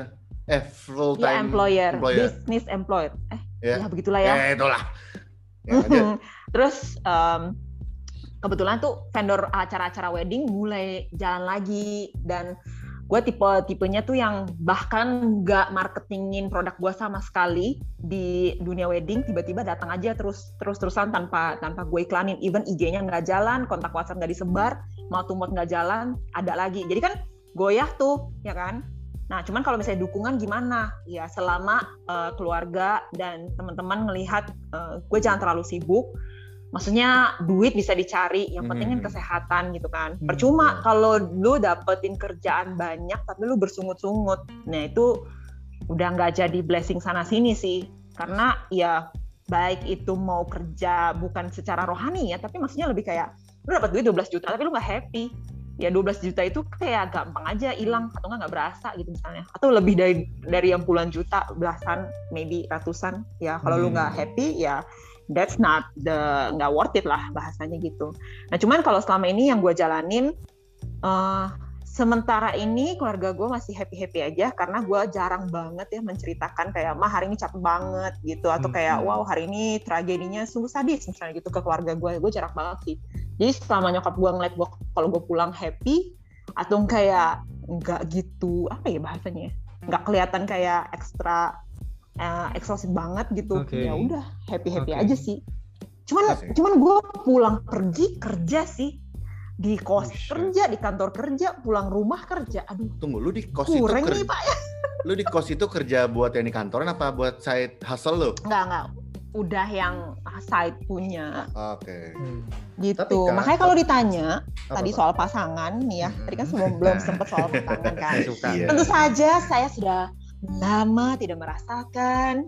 [SPEAKER 1] eh full
[SPEAKER 3] ya
[SPEAKER 1] time
[SPEAKER 3] employer, business employer. Eh,
[SPEAKER 1] Ya.
[SPEAKER 3] ya begitulah ya.
[SPEAKER 1] Ya itulah. Ya.
[SPEAKER 3] Terus em, kebetulan tuh vendor acara-acara wedding mulai jalan lagi dan gue tipe tipenya tuh yang bahkan nggak marketingin produk gue sama sekali di dunia wedding tiba-tiba datang aja terus terus terusan tanpa tanpa gue iklanin. Even IG-nya nggak jalan kontak WhatsApp nggak disebar mau tumut nggak jalan ada lagi. Jadi kan goyah tuh ya kan? Nah cuman kalau misalnya dukungan gimana? Ya selama eh, keluarga dan teman-teman ngelihat eh, gue jangan terlalu sibuk maksudnya duit bisa dicari yang penting kan
[SPEAKER 1] Hmm.
[SPEAKER 3] kesehatan gitu kan
[SPEAKER 2] Hmm.
[SPEAKER 3] percuma kalau lu dapetin kerjaan banyak tapi lu bersungut-sungut nah itu udah nggak jadi blessing sana sini sih karena ya baik itu mau kerja bukan secara rohani ya tapi maksudnya lebih kayak lu dapat duit 12 juta tapi lu nggak happy ya 12 juta itu kayak gampang aja hilang atau nggak nggak berasa gitu misalnya atau lebih dari dari yang puluhan juta belasan maybe ratusan ya kalau lu
[SPEAKER 2] Hmm.
[SPEAKER 3] nggak happy ya that's not the nggak worth it lah bahasanya gitu. Nah cuman kalau selama ini yang gue jalanin eh, sementara ini keluarga gue masih happy happy aja karena gue jarang banget ya menceritakan kayak mah hari ini capek banget gitu. Atau kayak
[SPEAKER 2] Hmm.
[SPEAKER 3] wow hari ini tragedinya sungguh sadis misalnya gitu ke keluarga gue gue jarang banget sih. Jadi selama nyokap gue ngeliat gue kalau gue pulang happy atau kayak nggak gitu apa ya bahasanya nggak kelihatan kayak ekstra eh, exhausted banget gitu
[SPEAKER 2] Oke.
[SPEAKER 3] ya udah happy happy
[SPEAKER 2] Oke.
[SPEAKER 3] aja sih cuman
[SPEAKER 1] sih.
[SPEAKER 3] cuman gue pulang pergi kerja sih di kos
[SPEAKER 1] Buset.
[SPEAKER 3] kerja di kantor kerja pulang rumah kerja aduh
[SPEAKER 1] Tunggu, lu di kos itu
[SPEAKER 3] kurang
[SPEAKER 1] kerja,
[SPEAKER 3] nih pak
[SPEAKER 1] lu di kos itu kerja buat yang di kantoran apa buat side hustle lu?
[SPEAKER 3] nggak nggak udah yang side punya
[SPEAKER 1] Oke.
[SPEAKER 2] Hmm.
[SPEAKER 3] gitu
[SPEAKER 1] Tapi kan-
[SPEAKER 3] makanya kalau ditanya
[SPEAKER 1] Apa,
[SPEAKER 3] tadi soal pasangan nih ya tadi kan sebelum
[SPEAKER 1] Nah.
[SPEAKER 3] belum sempet soal pasangan kan
[SPEAKER 2] Suka.
[SPEAKER 1] Iya.
[SPEAKER 3] tentu saja saya sudah lama tidak merasakan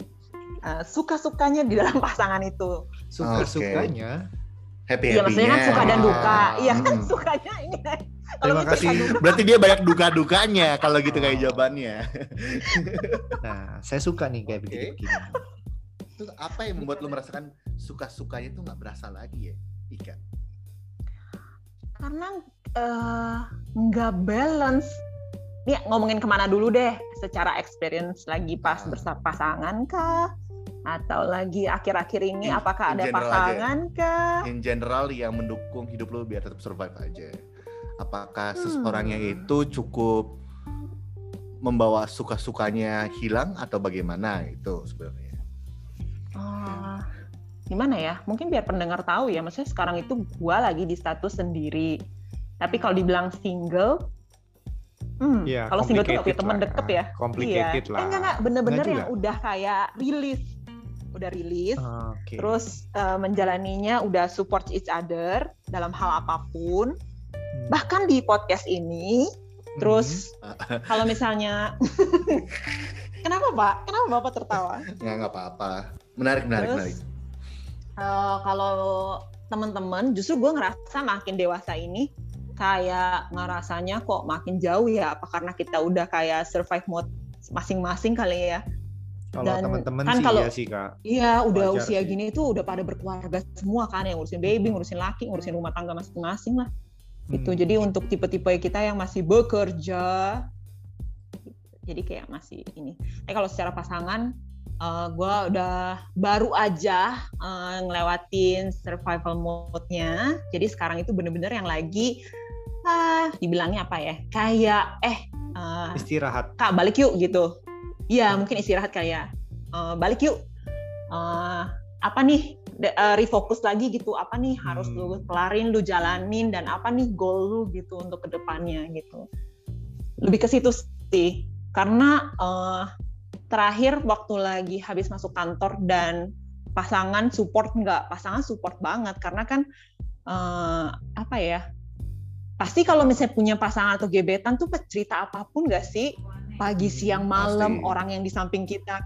[SPEAKER 3] uh, suka-sukanya di dalam pasangan itu
[SPEAKER 2] Suka-sukanya.
[SPEAKER 1] Happy
[SPEAKER 3] Iya maksudnya kan suka dan duka iya kan
[SPEAKER 1] Hmm.
[SPEAKER 3] sukanya ini kan
[SPEAKER 2] Terima
[SPEAKER 3] Kalau
[SPEAKER 2] kasih.
[SPEAKER 3] suka duka,
[SPEAKER 1] Berarti dia banyak duka-dukanya kalau gitu kayak jawabannya.
[SPEAKER 2] Nah, saya suka nih kayak
[SPEAKER 1] Oke.
[SPEAKER 2] begini-begini.
[SPEAKER 1] Terus apa yang membuat lu merasakan suka-sukanya itu nggak berasa lagi ya, Ika?
[SPEAKER 3] karena eh, nggak balance Nih ngomongin ke mana dulu deh secara experience lagi pas
[SPEAKER 1] Ah.
[SPEAKER 3] bersama pasangan kah atau lagi akhir-akhir ini
[SPEAKER 1] In-
[SPEAKER 3] apakah
[SPEAKER 1] in
[SPEAKER 3] ada
[SPEAKER 1] aja.
[SPEAKER 3] pasangan kah
[SPEAKER 1] In general yang mendukung hidup lu biar tetap survive aja. Apakah
[SPEAKER 3] Hmm.
[SPEAKER 1] seseorangnya itu cukup membawa suka-sukanya hilang atau bagaimana itu sebenarnya?
[SPEAKER 3] Ah, gimana ya? Mungkin biar pendengar tahu ya. Maksudnya sekarang itu gua lagi di status sendiri. Tapi kalau dibilang single, hmm,
[SPEAKER 2] Iya,
[SPEAKER 3] kalau single tuh gak punya teman deket ya.
[SPEAKER 2] Complicated
[SPEAKER 3] iya.
[SPEAKER 2] lah.
[SPEAKER 3] Eh, enggak enggak, bener-bener yang udah kayak rilis, udah rilis.
[SPEAKER 2] Oke.
[SPEAKER 3] Terus eh, menjalaninya udah support each other dalam hal apa pun.
[SPEAKER 2] Hmm.
[SPEAKER 3] Bahkan di podcast ini, terus kalau misalnya, kenapa Pak? Kenapa Bapak tertawa?
[SPEAKER 1] Nggak nggak apa-apa. Menarik, menarik,
[SPEAKER 3] Terus,
[SPEAKER 1] menarik.
[SPEAKER 3] eh, kalau teman-teman, justru gue ngerasa makin dewasa ini kayak ngerasanya kok makin jauh ya. Apa karena kita udah kayak survive mode masing-masing kali ya?
[SPEAKER 2] Kalau
[SPEAKER 3] dan
[SPEAKER 2] teman-teman
[SPEAKER 3] kan
[SPEAKER 2] sih
[SPEAKER 3] kalau-
[SPEAKER 2] ya sih kak.
[SPEAKER 3] Iya, udah
[SPEAKER 2] Wajar
[SPEAKER 3] usia
[SPEAKER 2] sih.
[SPEAKER 3] gini tuh udah pada berkeluarga semua kan, yang ngurusin baby, ngurusin laki, ngurusin rumah tangga masing-masing lah. Gitu.
[SPEAKER 2] Hmm.
[SPEAKER 3] Jadi untuk tipe-tipe kita yang masih bekerja, jadi kayak masih ini. Tapi kalau secara pasangan, eh gue udah baru aja eh, ngelewatin survival mode-nya. Jadi sekarang itu bener-bener yang lagi, ah, dibilangnya apa ya? Kayak eh eh,
[SPEAKER 2] Istirahat.
[SPEAKER 3] kak balik yuk gitu. Iya mungkin istirahat kayak eh, balik yuk. Eh, apa nih eh, refocus lagi gitu apa nih harus
[SPEAKER 2] Hmm.
[SPEAKER 3] lu kelarin lu jalanin dan apa nih goal lu gitu untuk ke depannya gitu lebih ke situ sih karena eh, terakhir waktu lagi habis masuk kantor dan pasangan support nggak pasangan support banget karena kan eh, apa ya pasti kalau misalnya punya pasangan atau gebetan tuh cerita apa pun nggak sih pagi siang malam
[SPEAKER 1] Pasti.
[SPEAKER 3] orang yang di samping kita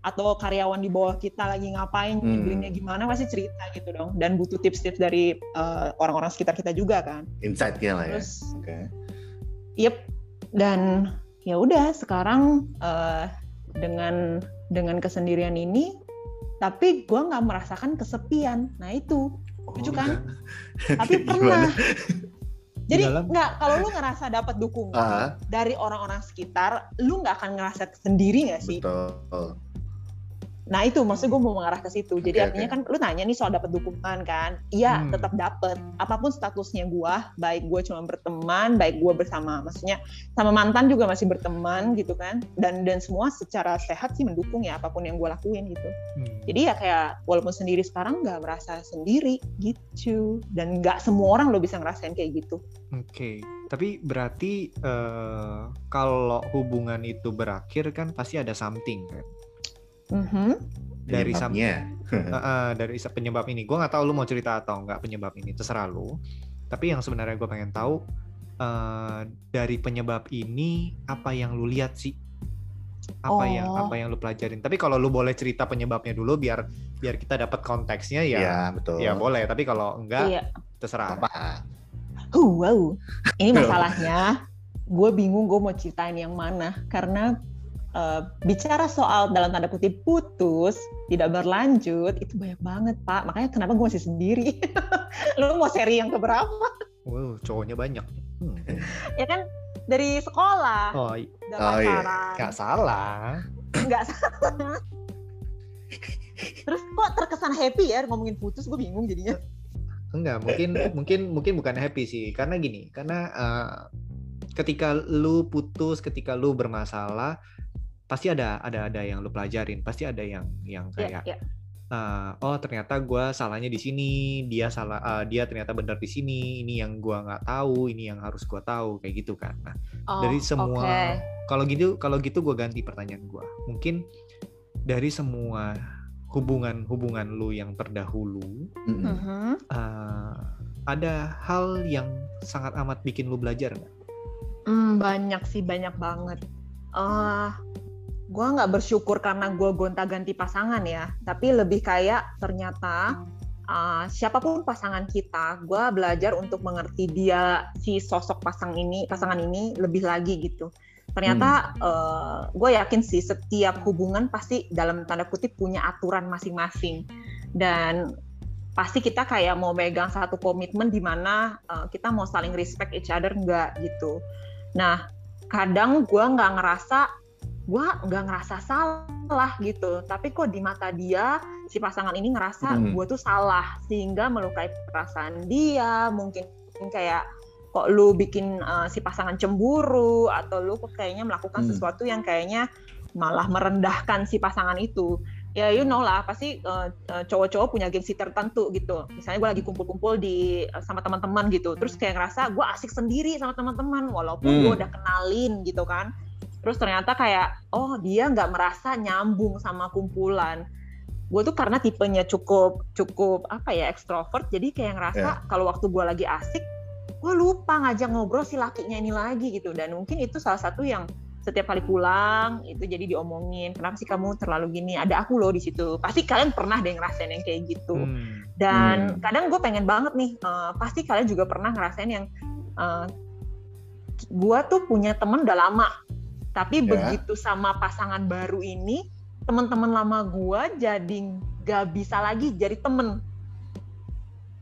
[SPEAKER 3] atau karyawan di bawah kita lagi ngapain
[SPEAKER 1] Hmm.
[SPEAKER 3] nyeblinnya gimana pasti cerita gitu dong dan butuh tips-tips dari eh, orang-orang sekitar kita juga kan
[SPEAKER 1] Insight-nya lah ya.
[SPEAKER 3] terus
[SPEAKER 1] Oke.
[SPEAKER 3] Yep. Dan ya udah sekarang eh, dengan dengan kesendirian ini, tapi gua nggak merasakan kesepian. Nah itu, lucu kan?
[SPEAKER 1] Oh,
[SPEAKER 3] Tapi
[SPEAKER 1] Gimana?
[SPEAKER 3] pernah. Jadi nggak kalau lu ngerasa dapat dukungan
[SPEAKER 1] Ah,
[SPEAKER 3] dari orang-orang sekitar, lu nggak akan ngerasa sendiri nggak sih?
[SPEAKER 1] betul.
[SPEAKER 3] Nah itu maksud gue mau mengarah ke situ. Jadi
[SPEAKER 1] Oke,
[SPEAKER 3] artinya
[SPEAKER 1] oke.
[SPEAKER 3] kan lu nanya nih soal dapat dukungan kan? Iya
[SPEAKER 2] Hmm.
[SPEAKER 3] tetap dapat. Apa pun statusnya gue, baik gue cuma berteman, baik gue bersama, maksudnya sama mantan juga masih berteman gitu kan? Dan dan semua secara sehat sih mendukung ya apa pun yang gue lakuin gitu.
[SPEAKER 2] Hmm.
[SPEAKER 3] Jadi ya kayak walaupun sendiri sekarang nggak merasa sendiri gitu. Dan nggak semua orang lo bisa ngerasain kayak gitu.
[SPEAKER 2] Oke, tapi berarti eh, kalau hubungan itu berakhir kan pasti ada something kan
[SPEAKER 3] Mhm.
[SPEAKER 2] dari sam-
[SPEAKER 1] Penyebabnya.
[SPEAKER 2] Eh, eh, dari penyebab ini. Gue nggak tahu lu mau cerita atau nggak penyebab ini, terserah lu. Tapi yang sebenarnya gue pengen tahu eh, dari penyebab ini apa yang lu lihat sih? Apa yang
[SPEAKER 3] Oh.
[SPEAKER 2] apa yang lu pelajarin? Tapi kalau lu boleh cerita penyebabnya dulu biar biar kita dapat konteksnya ya.
[SPEAKER 1] Iya, betul.
[SPEAKER 2] Ya boleh, tapi kalau enggak
[SPEAKER 3] Iya.
[SPEAKER 2] terserah.
[SPEAKER 1] Apa?
[SPEAKER 3] Wow. Ini masalahnya, gue bingung gue mau ceritain yang mana karena eh, bicara soal dalam tanda kutip putus tidak berlanjut itu banyak banget pak. Makanya kenapa gue masih sendiri? Lu mau seri yang keberapa?
[SPEAKER 2] Wow, cowoknya banyak. Hmm.
[SPEAKER 3] Ya kan dari sekolah
[SPEAKER 2] Oh, i-
[SPEAKER 3] udah
[SPEAKER 1] Oh, iya.
[SPEAKER 2] nggak salah.
[SPEAKER 3] nggak salah. Terus kok terkesan happy ya ngomongin putus? Gue bingung jadinya.
[SPEAKER 2] Enggak, mungkin mungkin mungkin bukan happy sih. Karena gini, karena eh, ketika lu putus, ketika lu bermasalah, pasti ada ada ada yang lu pelajarin, pasti ada yang yang
[SPEAKER 3] Ya,
[SPEAKER 2] kayak
[SPEAKER 3] ya.
[SPEAKER 2] eh, oh ternyata gua salahnya di sini, dia salah eh, dia ternyata benar di sini, ini yang gua nggak tahu, ini yang harus gua tahu kayak gitu kan. Nah,
[SPEAKER 3] Oh,
[SPEAKER 2] dari semua
[SPEAKER 3] oke.
[SPEAKER 2] kalau gitu kalau gitu gue ganti pertanyaan gue mungkin dari semua hubungan-hubungan lu yang terdahulu
[SPEAKER 1] Mm-mm.
[SPEAKER 3] Mhm.
[SPEAKER 2] eh, ada hal yang sangat amat bikin lu belajar nggak?
[SPEAKER 3] Hmm, banyak sih, banyak banget. eh gue nggak bersyukur karena gue gonta-ganti pasangan ya, tapi lebih kayak ternyata uh, siapa pun pasangan kita, gue belajar untuk mengerti dia si sosok pasang ini, pasangan ini lebih lagi gitu. Ternyata gue yakin sih setiap hubungan pasti dalam tanda kutip punya aturan masing-masing dan pasti kita kayak mau megang satu komitmen di mana uh, kita mau saling respect each other nggak gitu. Nah kadang gue nggak ngerasa gue nggak ngerasa salah gitu tapi kok di mata dia si pasangan ini ngerasa
[SPEAKER 1] Hmm.
[SPEAKER 3] gue tuh salah sehingga melukai perasaan dia mungkin kayak kok lu bikin uh, si pasangan cemburu atau lu kok kayaknya melakukan
[SPEAKER 1] Hmm.
[SPEAKER 3] sesuatu yang kayaknya malah merendahkan si pasangan itu ya you know lah pasti uh, uh, cowok-cowok punya gengsi tertentu gitu misalnya gue lagi kumpul-kumpul di uh, sama teman-teman gitu terus kayak ngerasa gue asik sendiri sama teman-teman walaupun
[SPEAKER 1] Hmm.
[SPEAKER 3] gue udah kenalin gitu kan terus ternyata kayak oh dia nggak merasa nyambung sama kumpulan. Gue tuh karena tipenya cukup cukup apa ya ekstrovert jadi kayak ngerasa kalau waktu gue lagi asik gue lupa ngajak ngobrol si lakinya ini lagi gitu. Dan mungkin itu salah satu yang setiap kali pulang itu jadi diomongin kenapa sih kamu terlalu gini? Ada aku loh di situ. Pasti kalian pernah deh ngerasain yang kayak gitu.
[SPEAKER 2] Hmm.
[SPEAKER 3] dan
[SPEAKER 1] Hmm.
[SPEAKER 3] kadang gue pengen banget nih eh, pasti kalian juga pernah ngerasain yang uh, gue tuh punya temen udah lama tapi
[SPEAKER 1] Ya.
[SPEAKER 3] begitu sama pasangan baru ini teman-teman lama gue jadi gak bisa lagi jadi temen.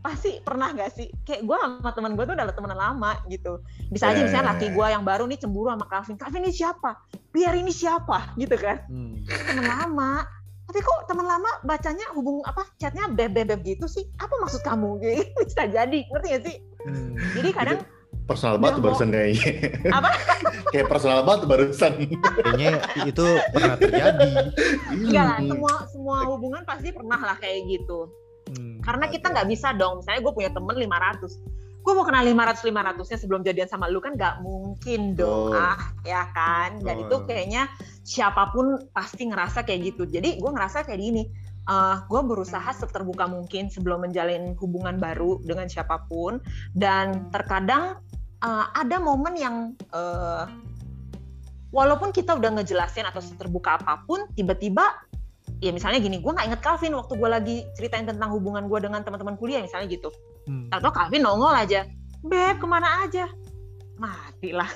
[SPEAKER 3] Pasti pernah gak sih? Kayak gue sama teman gue tuh udah temenan lama gitu. Bisa aja
[SPEAKER 1] Ya,
[SPEAKER 3] misalnya
[SPEAKER 1] ya,
[SPEAKER 3] laki
[SPEAKER 1] ya.
[SPEAKER 3] gue yang baru nih cemburu sama Calvin. Calvin ini siapa? Biar ini siapa? Gitu kan.
[SPEAKER 2] Hmm.
[SPEAKER 3] teman lama. Tapi kok teman lama bacanya hubung apa chatnya beb beb beb gitu sih? Apa maksud kamu? Gitu bisa jadi ngerti gak sih?
[SPEAKER 2] Hmm.
[SPEAKER 3] jadi kadang
[SPEAKER 1] Personal banget tuh barusan kayaknya.
[SPEAKER 3] Apa?
[SPEAKER 1] Kayak personal banget tuh barusan.
[SPEAKER 2] Kayaknya itu pernah terjadi.
[SPEAKER 3] enggak lah
[SPEAKER 1] Hmm.
[SPEAKER 3] semua semua hubungan pasti pernah lah kayak gitu
[SPEAKER 2] Hmm.
[SPEAKER 3] karena kita nggak bisa dong misalnya gue punya temen 500 gue mau kenal 500 500 nya sebelum jadian sama lu kan nggak mungkin dong
[SPEAKER 1] Betul.
[SPEAKER 3] ah ya kan dan
[SPEAKER 2] Betul.
[SPEAKER 3] itu kayaknya siapa pun pasti ngerasa kayak gitu jadi gue ngerasa kayak gini eh gue berusaha seterbuka mungkin sebelum menjalin hubungan baru dengan siapa pun dan terkadang eh, ada momen yang eh, walaupun kita udah ngejelasin atau seterbuka apa pun tiba-tiba ya misalnya gini gue nggak inget Calvin waktu gue lagi ceritain tentang hubungan gue dengan teman-teman kuliah misalnya gitu
[SPEAKER 2] Hmm.
[SPEAKER 3] atau Calvin nongol aja beb ke mana aja mati lah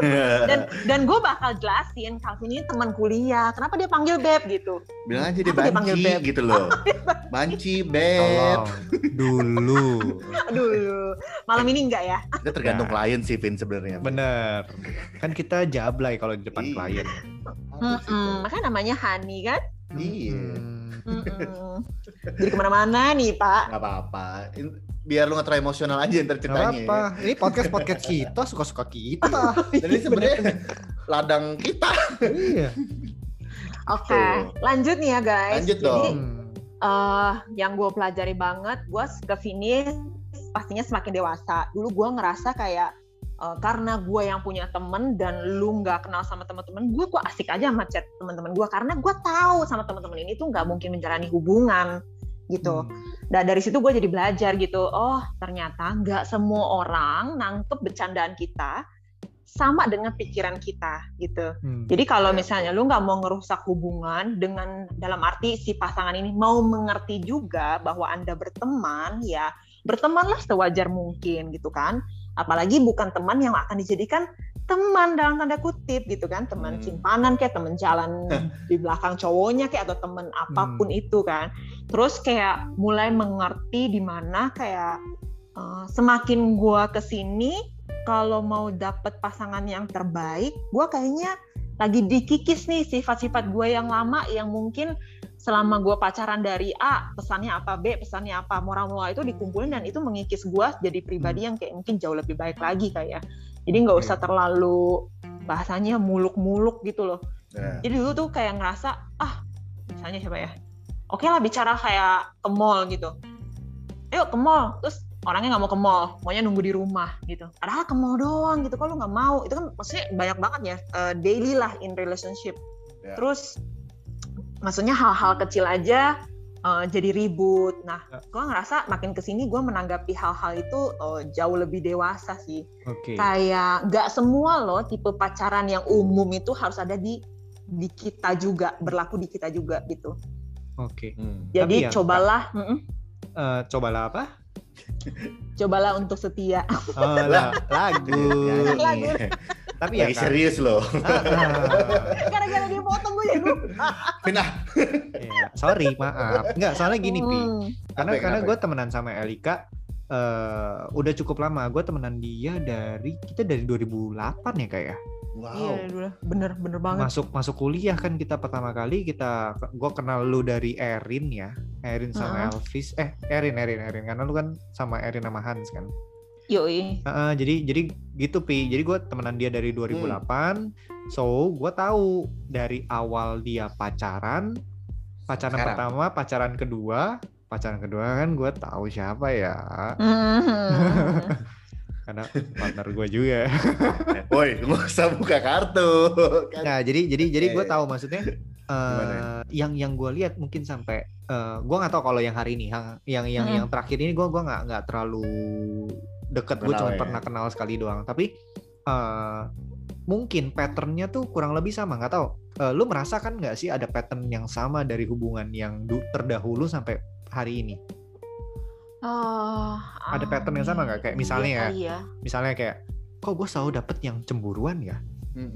[SPEAKER 3] dan dan gue bakal jelasin Calvin ini teman kuliah kenapa dia panggil beb gitu
[SPEAKER 1] bilang aja dia
[SPEAKER 3] Apa dia panggil
[SPEAKER 1] banci
[SPEAKER 3] beb?
[SPEAKER 1] gitu loh. Banci, beb.
[SPEAKER 2] Tolong. Dulu.
[SPEAKER 3] Dulu. Malam ini enggak ya?
[SPEAKER 1] Itu tergantung
[SPEAKER 2] Nah.
[SPEAKER 1] klien sih Vin sebenarnya.
[SPEAKER 2] Bener. Kan kita jablay kalau di depan
[SPEAKER 1] Iya.
[SPEAKER 2] klien.
[SPEAKER 3] Mm-mm.
[SPEAKER 1] Vin?
[SPEAKER 3] Makanya namanya Hani kan?
[SPEAKER 1] Iya.
[SPEAKER 2] Hmm.
[SPEAKER 3] Mm-mm. Jadi ke mana-mana nih Pak.
[SPEAKER 1] Gak apa-apa. Biar lu gak terlalu emosional aja ntar
[SPEAKER 2] Gak
[SPEAKER 1] ceritanya.
[SPEAKER 2] apa. Ini podcast podcast kita suka-suka kita.
[SPEAKER 1] Dan ini sebenarnya ladang kita.
[SPEAKER 2] iya.
[SPEAKER 3] Oke,
[SPEAKER 1] Tuh.
[SPEAKER 3] lanjut nih ya guys.
[SPEAKER 1] Lanjut
[SPEAKER 3] Jadi
[SPEAKER 1] dong.
[SPEAKER 3] Eh, yang gue pelajari banget, gue ke sini pastinya semakin dewasa. Dulu gue ngerasa kayak eh, karena gue yang punya temen dan lu nggak kenal sama teman-teman gue, gue asik aja sama chat teman-teman gue karena gue tahu sama teman-teman ini tuh nggak mungkin menjalani hubungan gitu.
[SPEAKER 2] Hmm.
[SPEAKER 3] Dan dari situ gue jadi belajar gitu. Oh ternyata nggak semua orang nangkep bercandaan kita sama dengan pikiran kita gitu.
[SPEAKER 2] Hmm.
[SPEAKER 3] Jadi kalau misalnya lu nggak mau ngerusak hubungan dengan dalam arti si pasangan ini mau mengerti juga bahwa anda berteman, ya bertemanlah sewajar mungkin gitu kan. Apalagi bukan teman yang akan dijadikan teman dalam tanda kutip gitu kan, teman
[SPEAKER 1] Hmm.
[SPEAKER 3] simpanan kayak teman jalan di belakang cowoknya kayak atau teman apa pun itu kan. Terus kayak mulai mengerti di mana kayak eh, semakin gua ke sini kalau mau dapet pasangan yang terbaik, gue kayaknya lagi dikikis nih sifat-sifat gue yang lama yang mungkin selama gue pacaran dari A pesannya apa B pesannya apa moral-moral itu dikumpulin dan itu mengikis gue jadi pribadi yang kayak mungkin jauh lebih baik lagi kayak jadi nggak usah terlalu bahasanya muluk-muluk gitu loh.
[SPEAKER 1] Nah,
[SPEAKER 3] jadi dulu tuh kayak ngerasa ah misalnya siapa ya? Oke lah bicara kayak ke mall gitu. Ayo ke mall. Terus orangnya nggak mau ke mall maunya nunggu di rumah gitu. Padahal ke mall doang gitu kalau nggak mau? Itu kan maksudnya banyak banget ya eh, daily lah in relationship.
[SPEAKER 1] Ya.
[SPEAKER 3] terus maksudnya hal-hal kecil aja eh, jadi ribut nah
[SPEAKER 2] Ya.
[SPEAKER 3] gue ngerasa makin ke sini gue menanggapi hal-hal itu eh, jauh lebih dewasa sih
[SPEAKER 2] Oke.
[SPEAKER 3] kayak nggak semua loh tipe pacaran yang umum itu harus ada di di kita juga berlaku di kita juga gitu
[SPEAKER 2] Oke.
[SPEAKER 1] hmm.
[SPEAKER 3] jadi
[SPEAKER 2] Tapi ya,
[SPEAKER 3] cobalah mm-mm,
[SPEAKER 2] Eh, cobalah apa?
[SPEAKER 3] cobalah untuk setia
[SPEAKER 2] Oh, la- lagu.
[SPEAKER 3] Lagu.
[SPEAKER 2] Tapi ya
[SPEAKER 1] Lagi
[SPEAKER 2] Kak,
[SPEAKER 1] serius loh.
[SPEAKER 3] gara-gara dia potong gue jadi lupa
[SPEAKER 1] Pindah.
[SPEAKER 2] Iya, sorry, maaf. Enggak, soalnya gini, Pi.
[SPEAKER 3] Hmm.
[SPEAKER 2] Karena
[SPEAKER 1] Apa,
[SPEAKER 2] karena gue temenan sama Elika eh udah cukup lama. Gue temenan dia dari kita dari 2008 ya kayak.
[SPEAKER 3] iya
[SPEAKER 1] Wow.
[SPEAKER 3] dulu bener bener banget
[SPEAKER 2] Masuk masuk kuliah kan kita pertama kali kita gue kenal lu dari Erin ya. Erin sama
[SPEAKER 3] Heeh.
[SPEAKER 2] Elvis. Eh, Erin, Erin, Erin. Karena lu kan sama Erin sama Hans kan.
[SPEAKER 3] Yoi
[SPEAKER 2] Heeh, jadi jadi gitu pi jadi gue temenan dia dari 2008 so gue tahu dari awal dia pacaran pacaran
[SPEAKER 1] Sekarang.
[SPEAKER 2] pertama pacaran kedua pacaran kedua kan gue tahu siapa ya
[SPEAKER 3] Mhm.
[SPEAKER 2] karena partner gue juga
[SPEAKER 1] Woi, nggak usah buka kartu. Kan.
[SPEAKER 2] nah jadi jadi jadi gue tahu maksudnya eh,
[SPEAKER 1] ya?
[SPEAKER 2] yang yang gue lihat mungkin sampai eh, gue nggak tahu kalau yang hari ini yang yang yang,
[SPEAKER 3] Mm.
[SPEAKER 2] yang terakhir ini gue gua nggak nggak terlalu deket gue cuma
[SPEAKER 1] ya.
[SPEAKER 2] pernah kenal sekali doang tapi eh, mungkin patternnya tuh kurang lebih sama nggak tahu Eh, lu merasakan nggak sih ada pattern yang sama dari hubungan yang terdahulu sampai hari ini
[SPEAKER 3] Oh,
[SPEAKER 2] Ada pattern yang sama nggak? Kayak misalnya ya,
[SPEAKER 3] kali ya.
[SPEAKER 2] misalnya kayak kok gue selalu dapet yang cemburuan ya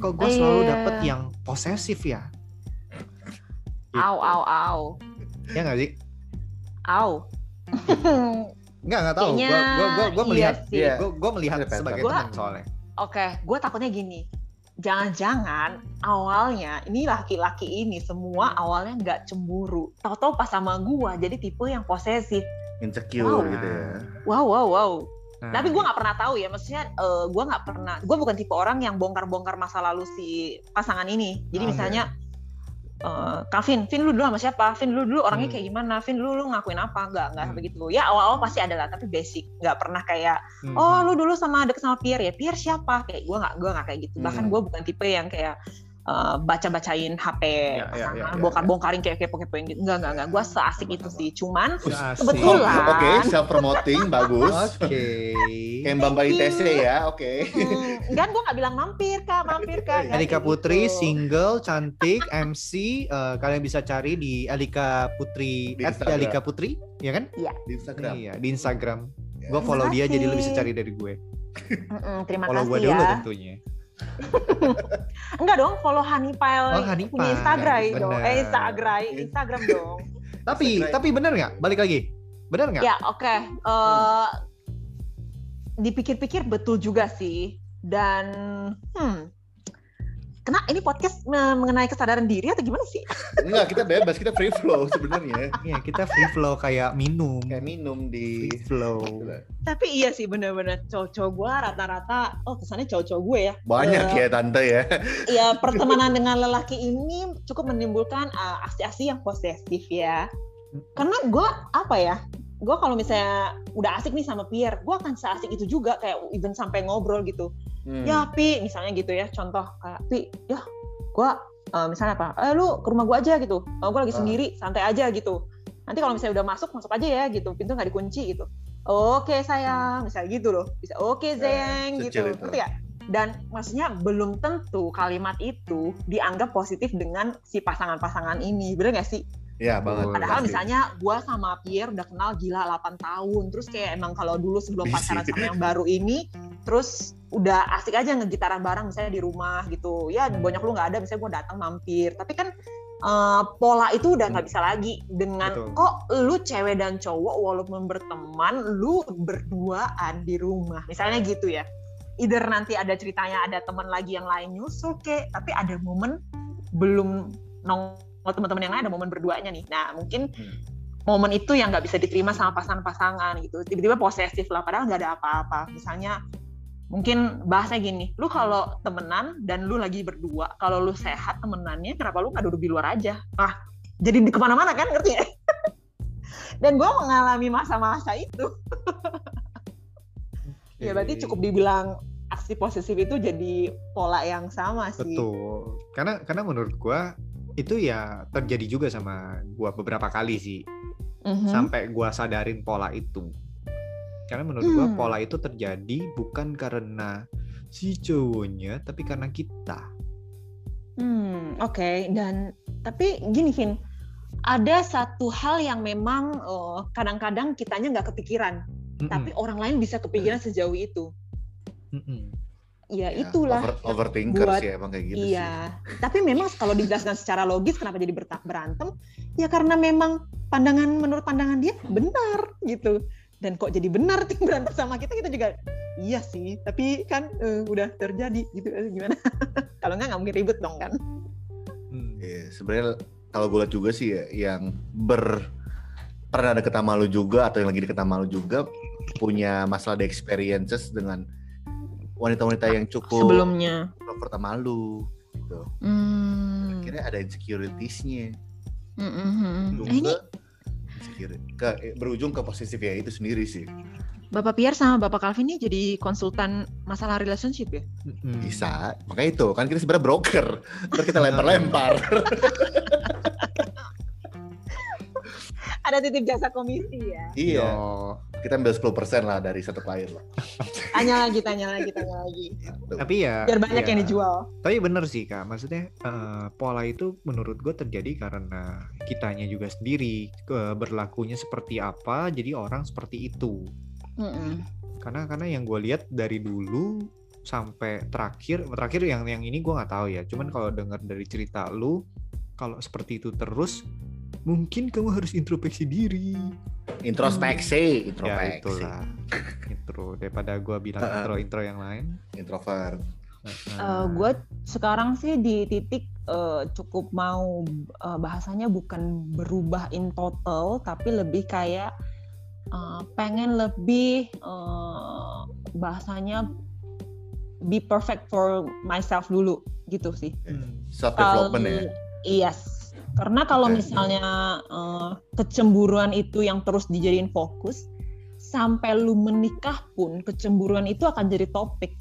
[SPEAKER 2] kok gue selalu
[SPEAKER 3] Iya.
[SPEAKER 2] dapet yang posesif ya Gitu.
[SPEAKER 3] Au au au.
[SPEAKER 2] ya nggak sih
[SPEAKER 3] Au.
[SPEAKER 2] nggak nggak tahu gue
[SPEAKER 3] Kayaknya
[SPEAKER 2] gue gue gue
[SPEAKER 3] iya
[SPEAKER 2] melihat
[SPEAKER 3] sih.
[SPEAKER 1] Iya.
[SPEAKER 2] gue gue melihat
[SPEAKER 1] Ada pattern.
[SPEAKER 2] sebagai
[SPEAKER 3] Gua-
[SPEAKER 2] teman soalnya
[SPEAKER 3] Oke, gue takutnya gini. Jangan-jangan awalnya ini laki-laki ini semua awalnya nggak cemburu. Tahu-tahu pas sama gue jadi tipe yang posesif.
[SPEAKER 1] Insecure
[SPEAKER 3] Wow.
[SPEAKER 1] gitu ya.
[SPEAKER 3] Wow wow wow.
[SPEAKER 2] Nah,
[SPEAKER 3] Tapi gue nggak pernah tahu ya. Maksudnya eh, gue nggak pernah. Gue bukan tipe orang yang bongkar-bongkar masa lalu si pasangan ini. Jadi
[SPEAKER 2] Oke.
[SPEAKER 3] misalnya. Eh Kavin, Vin lu dulu sama siapa? Vin lu dulu orangnya
[SPEAKER 2] Hmm.
[SPEAKER 3] kayak gimana? Vin lu lu ngakuin apa? Nggak nggak
[SPEAKER 2] Hmm.
[SPEAKER 3] sampai gitu. Ya awal-awal pasti ada lah, tapi basic. Nggak pernah kayak
[SPEAKER 2] hmm,
[SPEAKER 3] oh lu dulu sama deket sama Pierre ya Pierre siapa kayak gue nggak gue nggak kayak gitu bahkan
[SPEAKER 1] Hmm.
[SPEAKER 3] gue bukan tipe yang kayak uh, baca-bacain HP
[SPEAKER 2] Ya, ya, ya, ya,
[SPEAKER 3] bongkar-bongkarin kayak kepo-kepoin gitu nggak nggak nggak gue seasik itu sih cuman
[SPEAKER 2] Asik.
[SPEAKER 3] kebetulan.
[SPEAKER 1] Oke, self promoting bagus.
[SPEAKER 2] Oke.
[SPEAKER 1] Kayak Mbak ITC ya, oke.
[SPEAKER 3] hmm, enggak gue nggak bilang mampir kak mampir kak
[SPEAKER 2] Elika
[SPEAKER 3] kayak
[SPEAKER 2] Putri
[SPEAKER 3] gitu.
[SPEAKER 2] single cantik MC eh, kalian bisa cari di Elika Putri
[SPEAKER 1] Di
[SPEAKER 2] at. Elika Putri ya kan
[SPEAKER 1] Di Instagram.
[SPEAKER 2] iya di Instagram
[SPEAKER 1] Ya.
[SPEAKER 2] gue follow dia jadi lu bisa cari dari gue
[SPEAKER 3] Mm-mm, terima
[SPEAKER 2] follow gue
[SPEAKER 3] kasih
[SPEAKER 2] dulu
[SPEAKER 3] ya
[SPEAKER 2] tentunya
[SPEAKER 3] enggak dong follow Hanipile
[SPEAKER 2] Oh,
[SPEAKER 3] punya Instagram dong
[SPEAKER 2] Bener.
[SPEAKER 3] eh Instagram Instagram dong
[SPEAKER 2] tapi
[SPEAKER 1] Subscribe.
[SPEAKER 2] tapi bener nggak balik lagi Benar nggak?
[SPEAKER 3] Ya oke. Eh, Dipikir-pikir betul juga sih. Dan hmm, kena ini podcast me- mengenai kesadaran diri atau gimana sih?
[SPEAKER 1] Enggak, kita bebas, kita free flow sebenarnya.
[SPEAKER 2] Iya, kita free flow kayak minum.
[SPEAKER 1] Kayak minum di
[SPEAKER 2] Free flow.
[SPEAKER 3] Tapi iya sih bener-bener cowok-cowok gue rata-rata, oh kesannya cowok-cowok gue ya.
[SPEAKER 1] banyak
[SPEAKER 3] Eh,
[SPEAKER 1] ya tante ya.
[SPEAKER 3] ya pertemanan dengan lelaki ini cukup menimbulkan uh, aksi-aksi yang posesif ya. Karena gue apa ya? Gue kalau misalnya udah asik nih sama Pierre, gue akan seasik itu juga kayak even sampai ngobrol gitu.
[SPEAKER 1] Hmm.
[SPEAKER 3] Ya Pi, misalnya gitu ya. Contoh kayak Pi, ya gue uh, misalnya apa? Eh lu ke rumah gue aja gitu. Uh, gue lagi
[SPEAKER 1] Ah.
[SPEAKER 3] sendiri, santai aja gitu. Nanti kalau misalnya udah masuk, masuk aja ya gitu. Pintu nggak dikunci gitu. Oke sayang, misalnya gitu loh. Bisa oke Zeng
[SPEAKER 1] kecil
[SPEAKER 3] gitu.
[SPEAKER 1] itu.
[SPEAKER 3] Ngerti ya? Dan maksudnya belum tentu kalimat itu dianggap positif dengan si pasangan-pasangan ini. Bener gak sih?
[SPEAKER 1] Ya banget.
[SPEAKER 3] Padahal
[SPEAKER 1] pasti.
[SPEAKER 3] misalnya gue sama Pierre udah kenal gila 8 tahun. Terus kayak emang kalau dulu sebelum
[SPEAKER 1] Bisi.
[SPEAKER 3] pacaran sama yang baru ini, terus udah asik aja ngegitaran bareng misalnya di rumah gitu. Ya banyak lu nggak ada, misalnya gue datang mampir. Tapi kan eh, pola itu udah nggak bisa lagi dengan
[SPEAKER 2] Betul.
[SPEAKER 3] kok lu cewek dan cowok walaupun berteman, lu berduaan di rumah. Misalnya gitu ya. Either nanti ada ceritanya ada teman lagi yang lain nyusul kek, tapi ada momen belum nongol teman-teman yang lain ada momen berduanya nih. Nah mungkin
[SPEAKER 1] Hmm.
[SPEAKER 3] momen itu yang nggak bisa diterima sama pasangan-pasangan gitu. Tiba-tiba posesif lah, padahal nggak ada apa-apa. Misalnya mungkin bahasanya gini, lu kalau temenan dan lu lagi berdua, kalau lu sehat temenannya, kenapa lu nggak duduk di luar aja? Ah, jadi di ke mana-mana kan, ngerti ya? dan gue mengalami masa-masa itu. Ya berarti cukup dibilang aksi posesif itu jadi pola yang sama sih.
[SPEAKER 2] Betul. Karena karena menurut gua itu ya terjadi juga sama gua beberapa kali sih.
[SPEAKER 3] Mhm.
[SPEAKER 2] Sampai gua sadarin pola itu. Karena menurut gua
[SPEAKER 3] Hmm.
[SPEAKER 2] pola itu terjadi bukan karena si cowoknya tapi karena kita.
[SPEAKER 3] Hmm, oke. Dan tapi gini, Vin, ada satu hal yang memang eh, kadang-kadang kitanya nggak kepikiran,
[SPEAKER 2] Mm-mm.
[SPEAKER 3] tapi orang lain bisa kepikiran sejauh itu.
[SPEAKER 2] Mm-mm.
[SPEAKER 3] Ya,
[SPEAKER 1] Ya,
[SPEAKER 3] itulah.
[SPEAKER 1] over- overthinker
[SPEAKER 3] buat-
[SPEAKER 1] sih emang kayak gitu sih.
[SPEAKER 3] iya. Tapi memang kalau dijelaskan secara logis kenapa jadi berantem? Ya karena memang pandangan menurut pandangan dia benar gitu. Dan kok jadi benar tim berantem sama kita kita juga iya sih. Tapi kan eh, udah terjadi gitu Eh, gimana? kalau nggak nggak mungkin ribut dong kan?
[SPEAKER 2] Mm.
[SPEAKER 1] Iya, sebenarnya kalau gue lihat juga sih ya, yang ber pernah deket sama lu juga atau yang lagi deket sama lu juga punya masalah di experiences dengan wanita-wanita yang cukup
[SPEAKER 3] Sebelumnya.
[SPEAKER 1] sama lu gitu.
[SPEAKER 3] Hmm.
[SPEAKER 1] Kira ada insecuritiesnya
[SPEAKER 3] Mm, mm, mm, mm. Eh, ini
[SPEAKER 1] ke eh, berujung ke positif ya itu sendiri sih
[SPEAKER 3] Bapak Pierre sama Bapak Calvin ini jadi konsultan masalah relationship ya?
[SPEAKER 1] Bisa makanya itu kan kita sebenarnya broker Ntar kita lempar-lempar
[SPEAKER 3] Ada titip jasa komisi ya?
[SPEAKER 1] iya
[SPEAKER 2] Yo.
[SPEAKER 1] kita ambil 10% lah dari satu klien lah
[SPEAKER 3] Tanya lagi, tanya lagi, tanya lagi.
[SPEAKER 2] Tapi ya
[SPEAKER 3] Biar banyak
[SPEAKER 2] ya.
[SPEAKER 3] yang dijual.
[SPEAKER 2] Tapi bener sih kak, maksudnya eh, pola itu menurut gue terjadi karena kitanya juga sendiri ke berlakunya seperti apa, jadi orang seperti itu.
[SPEAKER 3] Mm-mm.
[SPEAKER 2] Karena karena yang gue lihat dari dulu sampai terakhir, terakhir yang yang ini gue nggak tahu ya. Cuman kalau dengar dari cerita lu, kalau seperti itu terus, mungkin kamu harus introspeksi diri.
[SPEAKER 1] introspeksi
[SPEAKER 2] Ya
[SPEAKER 1] introspeksi
[SPEAKER 2] itulah, intro daripada gue bilang
[SPEAKER 1] Heeh.
[SPEAKER 2] intro intro yang lain.
[SPEAKER 1] introvert
[SPEAKER 3] Eh, gue sekarang sih di titik eh, cukup mau eh, bahasanya bukan berubah in total, tapi lebih kayak eh, pengen lebih eh, bahasanya be perfect for myself dulu gitu sih.
[SPEAKER 1] self development ya
[SPEAKER 3] Yes. Karena kalau
[SPEAKER 1] Oke.
[SPEAKER 3] misalnya eh, kecemburuan itu yang terus dijadiin fokus, sampai lu menikah pun kecemburuan itu akan jadi topik.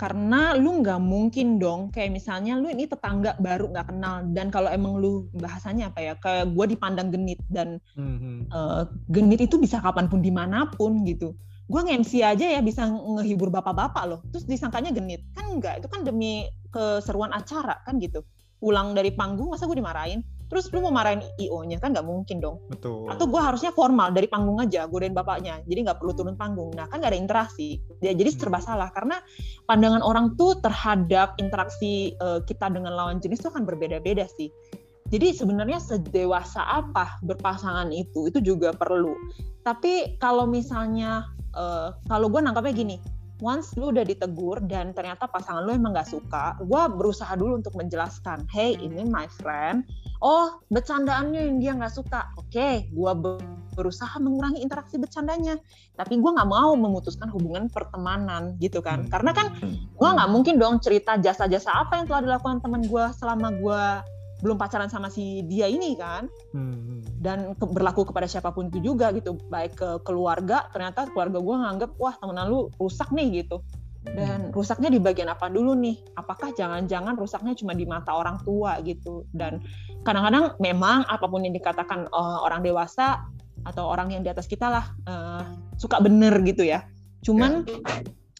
[SPEAKER 3] Karena lu nggak mungkin dong, kayak misalnya lu ini tetangga baru nggak kenal, dan kalau emang lu bahasanya apa ya, kayak gue dipandang genit dan
[SPEAKER 2] Mhm.
[SPEAKER 3] eh, genit itu bisa kapan pun di mana pun gitu. Gue nge-MC aja ya bisa ngehibur bapak-bapak loh, terus disangkanya genit kan enggak? Itu kan demi keseruan acara kan gitu. Pulang dari panggung masa gue dimarahin? Terus lu mau marahin IO-nya kan nggak mungkin dong.
[SPEAKER 2] Betul.
[SPEAKER 3] Atau gue harusnya formal dari panggung aja, godain bapaknya, jadi nggak perlu turun panggung. Nah kan nggak ada interaksi, ya, jadi serba salah karena pandangan orang tuh terhadap interaksi eh, kita dengan lawan jenis tuh akan berbeda-beda sih. jadi sebenarnya sedewasa apa berpasangan itu itu juga perlu tapi kalau misalnya uh, kalau gue nangkapnya gini once lu udah ditegur dan ternyata pasangan lu emang gak suka, gue berusaha dulu untuk menjelaskan, hey ini my friend, oh bercandaannya yang dia nggak suka, oke, okay, gue berusaha mengurangi interaksi bercandanya, tapi gue nggak mau memutuskan hubungan pertemanan gitu kan, hmm. karena kan gue nggak mungkin dong cerita jasa-jasa apa yang telah dilakukan teman gue selama gue belum pacaran sama si dia ini kan. Hmm. dan ke, berlaku kepada siapa pun itu juga gitu. Baik ke keluarga ternyata keluarga gue nganggep wah temenan lu rusak nih gitu. Dan hmm. rusaknya di bagian apa dulu nih? Apakah jangan-jangan rusaknya cuma di mata orang tua gitu? Dan kadang-kadang memang apa pun yang dikatakan uh, orang dewasa atau orang yang di atas kita lah uh, suka bener gitu ya. Cuman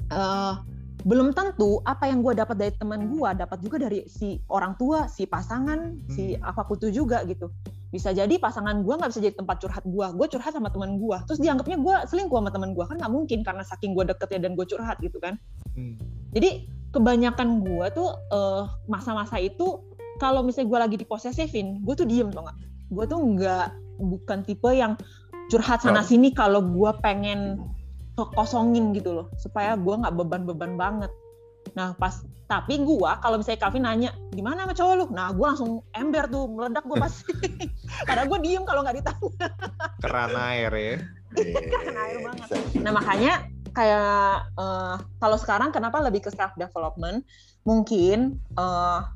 [SPEAKER 3] uh, belum tentu apa yang gue dapat dari teman gue dapat juga dari si orang tua si pasangan hmm. si apa pun itu juga gitu. Bisa jadi pasangan gue nggak bisa jadi tempat curhat gue gue curhat sama teman gue terus dianggapnya gue selingkuh sama teman gue kan nggak mungkin karena saking gue deketnya dan gue curhat gitu kan. Hmm. jadi kebanyakan gue tuh uh, masa-masa itu kalau misalnya gue lagi diposesifin gue tuh diem tuh nggak? Gue tuh nggak bukan tipe yang curhat sana sini kalau gue pengen kekosongin gitu loh supaya gue nggak beban-beban banget. Nah pas tapi gue kalau misalnya Kavin nanya gimana sama cowok lu? Nah gue langsung ember tuh meledak gue pasti. Karena gue diem kalau nggak ditanya
[SPEAKER 2] keran air ya.
[SPEAKER 3] Keran air banget. Nah makanya kayak uh, kalau sekarang kenapa lebih ke self development mungkin uh,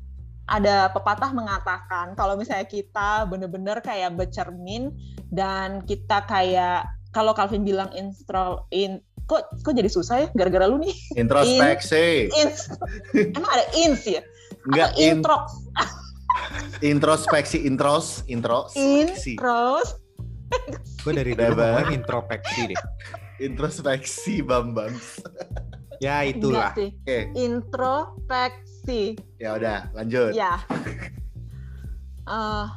[SPEAKER 3] ada pepatah mengatakan kalau misalnya kita bener-bener kayak bercermin dan kita kayak kalau Calvin bilang instro in kok kok jadi susah ya gara-gara lu nih?
[SPEAKER 1] Introspeksi.
[SPEAKER 3] In, in, emang ada ins ya?
[SPEAKER 1] Enggak
[SPEAKER 3] in, intro?
[SPEAKER 1] Introspeksi intros intro
[SPEAKER 3] intros.
[SPEAKER 2] Gue dari dulu introspeksi deh.
[SPEAKER 1] Introspeksi bambang
[SPEAKER 2] ya itulah.
[SPEAKER 3] oke. Okay. introspeksi.
[SPEAKER 1] Ya udah lanjut.
[SPEAKER 3] Ya. Uh,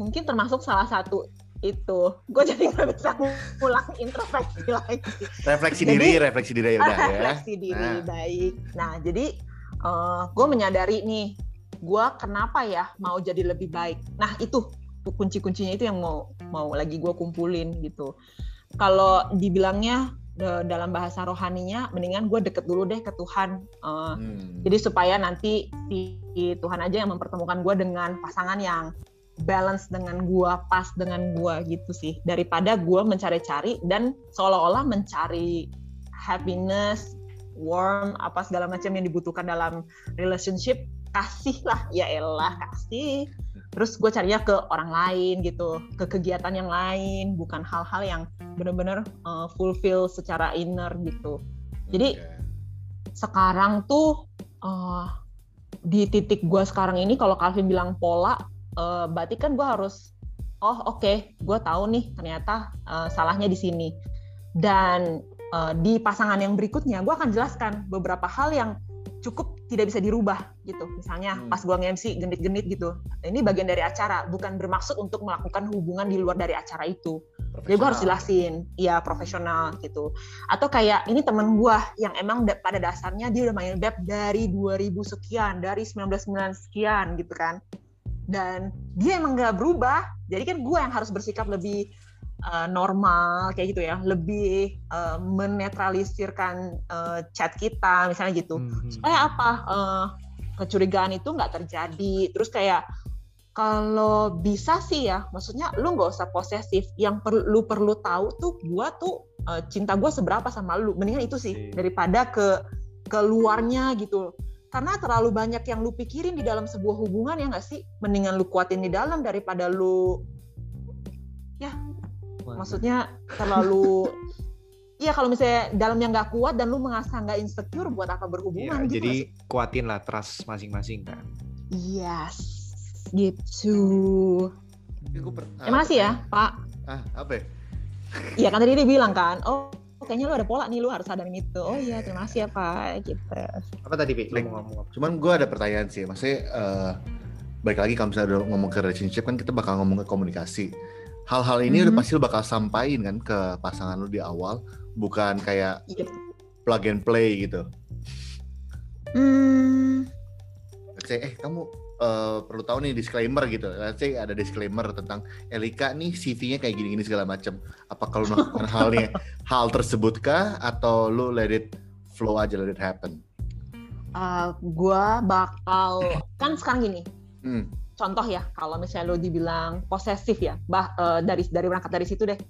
[SPEAKER 3] mungkin termasuk salah satu itu. Gue jadi nggak bisa pulang introspeksi lagi.
[SPEAKER 1] Refleksi jadi, diri refleksi diri udah
[SPEAKER 3] ya. refleksi diri nah. baik. Nah jadi uh, eh, gue menyadari nih gue kenapa ya mau jadi lebih baik. Nah itu kunci-kuncinya itu yang mau mau lagi gue kumpulin gitu. Kalau dibilangnya dalam bahasa rohaninya mendingan gue deket dulu deh ke Tuhan uh, hmm. jadi supaya nanti si Tuhan aja yang mempertemukan gue dengan pasangan yang balance dengan gua pas dengan gua gitu sih. Daripada gua mencari-cari dan seolah-olah mencari happiness warm apa segala macam yang dibutuhkan dalam relationship kasih lah. Ya elah kasih. Terus gue carinya ke orang lain gitu ke kegiatan yang lain bukan hal-hal yang benar-benar uh, fulfill secara inner gitu. Jadi okay. sekarang tuh uh, di titik gue sekarang ini kalau Calvin bilang pola uh, berarti kan gue harus oh oke okay, gue tahu nih ternyata uh, salahnya di sini. Dan uh, di pasangan yang berikutnya gue akan jelaskan beberapa hal yang cukup tidak bisa dirubah gitu. Misalnya hmm. pas gue nge-MC genit-genit gitu. Ini bagian dari acara bukan bermaksud untuk melakukan hubungan di luar dari acara itu. Jadi gue harus jelasin ya profesional gitu. Atau kayak ini temen gue yang emang pada dasarnya dia udah main beb dari 2000 sekian dari 1999 sekian gitu kan dan dia emang gak berubah. Jadi kan gue yang harus bersikap lebih uh, normal kayak gitu ya. Lebih uh, menetralisirkan uh, chat kita misalnya gitu. Hmm. supaya apa? Uh, kecurigaan itu nggak terjadi. Terus kayak kalau bisa sih ya maksudnya lu nggak usah posesif. Yang perlu perlu tahu tuh gue tuh uh, cinta gue seberapa sama lu. Mendingan itu sih daripada ke keluarnya gitu karena terlalu banyak yang lu pikirin di dalam sebuah hubungan ya nggak sih mendingan lu kuatin di dalam daripada lu ya maksudnya terlalu Iya kalau misalnya dalamnya nggak kuat dan lu merasa nggak insecure buat apa berhubungan
[SPEAKER 2] ya, gitu. Jadi kuatin lah trust masing-masing kan.
[SPEAKER 3] Yes, gitu. Terima kasih ya Pak.
[SPEAKER 1] Ah apa?
[SPEAKER 3] Iya kan tadi dia bilang kan, oh kayaknya lu ada pola nih lu harus sadar gitu oh iya terima kasih ya pak gitu
[SPEAKER 2] apa tadi Pi? Like, ngomong
[SPEAKER 1] cuman gue ada pertanyaan sih maksudnya uh, baik lagi kalau misalnya udah ngomong ke relationship kan kita bakal ngomong ke komunikasi hal-hal ini mm -hmm. udah pasti lu bakal sampaikan kan ke pasangan lu di awal bukan kayak yep. Iya. plug and play gitu
[SPEAKER 3] hmm.
[SPEAKER 1] Say, eh kamu eh, perlu tahu nih disclaimer gitu. Say ada disclaimer tentang Elika nih CV-nya kayak gini-gini segala macam. Apa kalau melakukan halnya hal tersebut kah atau lu let it flow aja let it happen?
[SPEAKER 3] Uh, gua bakal kan sekarang gini.
[SPEAKER 1] Hmm.
[SPEAKER 3] Contoh ya, kalau misalnya lo dibilang posesif ya, bah eh, dari dari berangkat dari situ deh.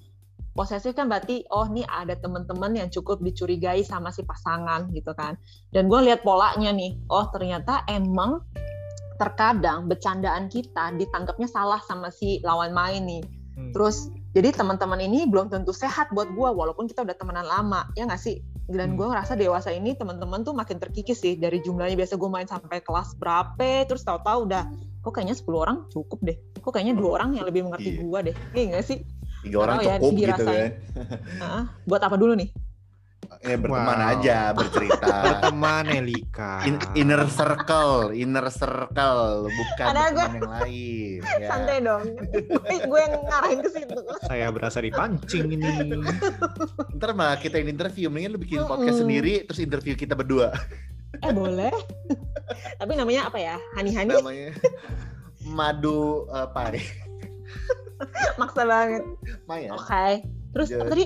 [SPEAKER 3] Posesif kan berarti oh nih ada teman-teman yang cukup dicurigai sama si pasangan gitu kan. Dan gue lihat polanya nih, oh ternyata emang terkadang bercandaan kita ditangkapnya salah sama si lawan main nih.
[SPEAKER 2] Hmm.
[SPEAKER 3] Terus jadi teman-teman ini belum tentu sehat buat gue walaupun kita udah temenan lama ya nggak sih dan
[SPEAKER 2] Hmm.
[SPEAKER 3] gue ngerasa dewasa ini teman-teman tuh makin terkikis sih dari jumlahnya biasa gue main sampai kelas berapa terus tahu-tahu udah kok kayaknya 10 orang cukup deh kok kayaknya dua orang yang lebih mengerti
[SPEAKER 1] Iya.
[SPEAKER 3] gue deh iya nggak sih
[SPEAKER 1] Tiga orang
[SPEAKER 3] tahu ya,
[SPEAKER 1] cukup gitu
[SPEAKER 3] dirasain.
[SPEAKER 1] kan.
[SPEAKER 3] Heeh. buat apa dulu nih
[SPEAKER 1] Ya berteman
[SPEAKER 2] Wow.
[SPEAKER 1] aja, bercerita.
[SPEAKER 2] Berteman Elika.
[SPEAKER 1] In- inner circle, inner circle, bukan
[SPEAKER 3] Ada
[SPEAKER 1] teman yang lain. ya.
[SPEAKER 3] santai dong gue yang ngarahin ke situ
[SPEAKER 2] Saya berasa dipancing ini.
[SPEAKER 1] Ntar malah kita yang interview, mendingan lu bikin podcast
[SPEAKER 3] Mm-mm.
[SPEAKER 1] sendiri, terus interview kita berdua.
[SPEAKER 3] eh boleh tapi namanya apa ya hani-hani
[SPEAKER 1] Namanya Madu eh, Pai.
[SPEAKER 3] maksa banget
[SPEAKER 1] Maya.
[SPEAKER 3] oke terus
[SPEAKER 1] Jadi-
[SPEAKER 3] tadi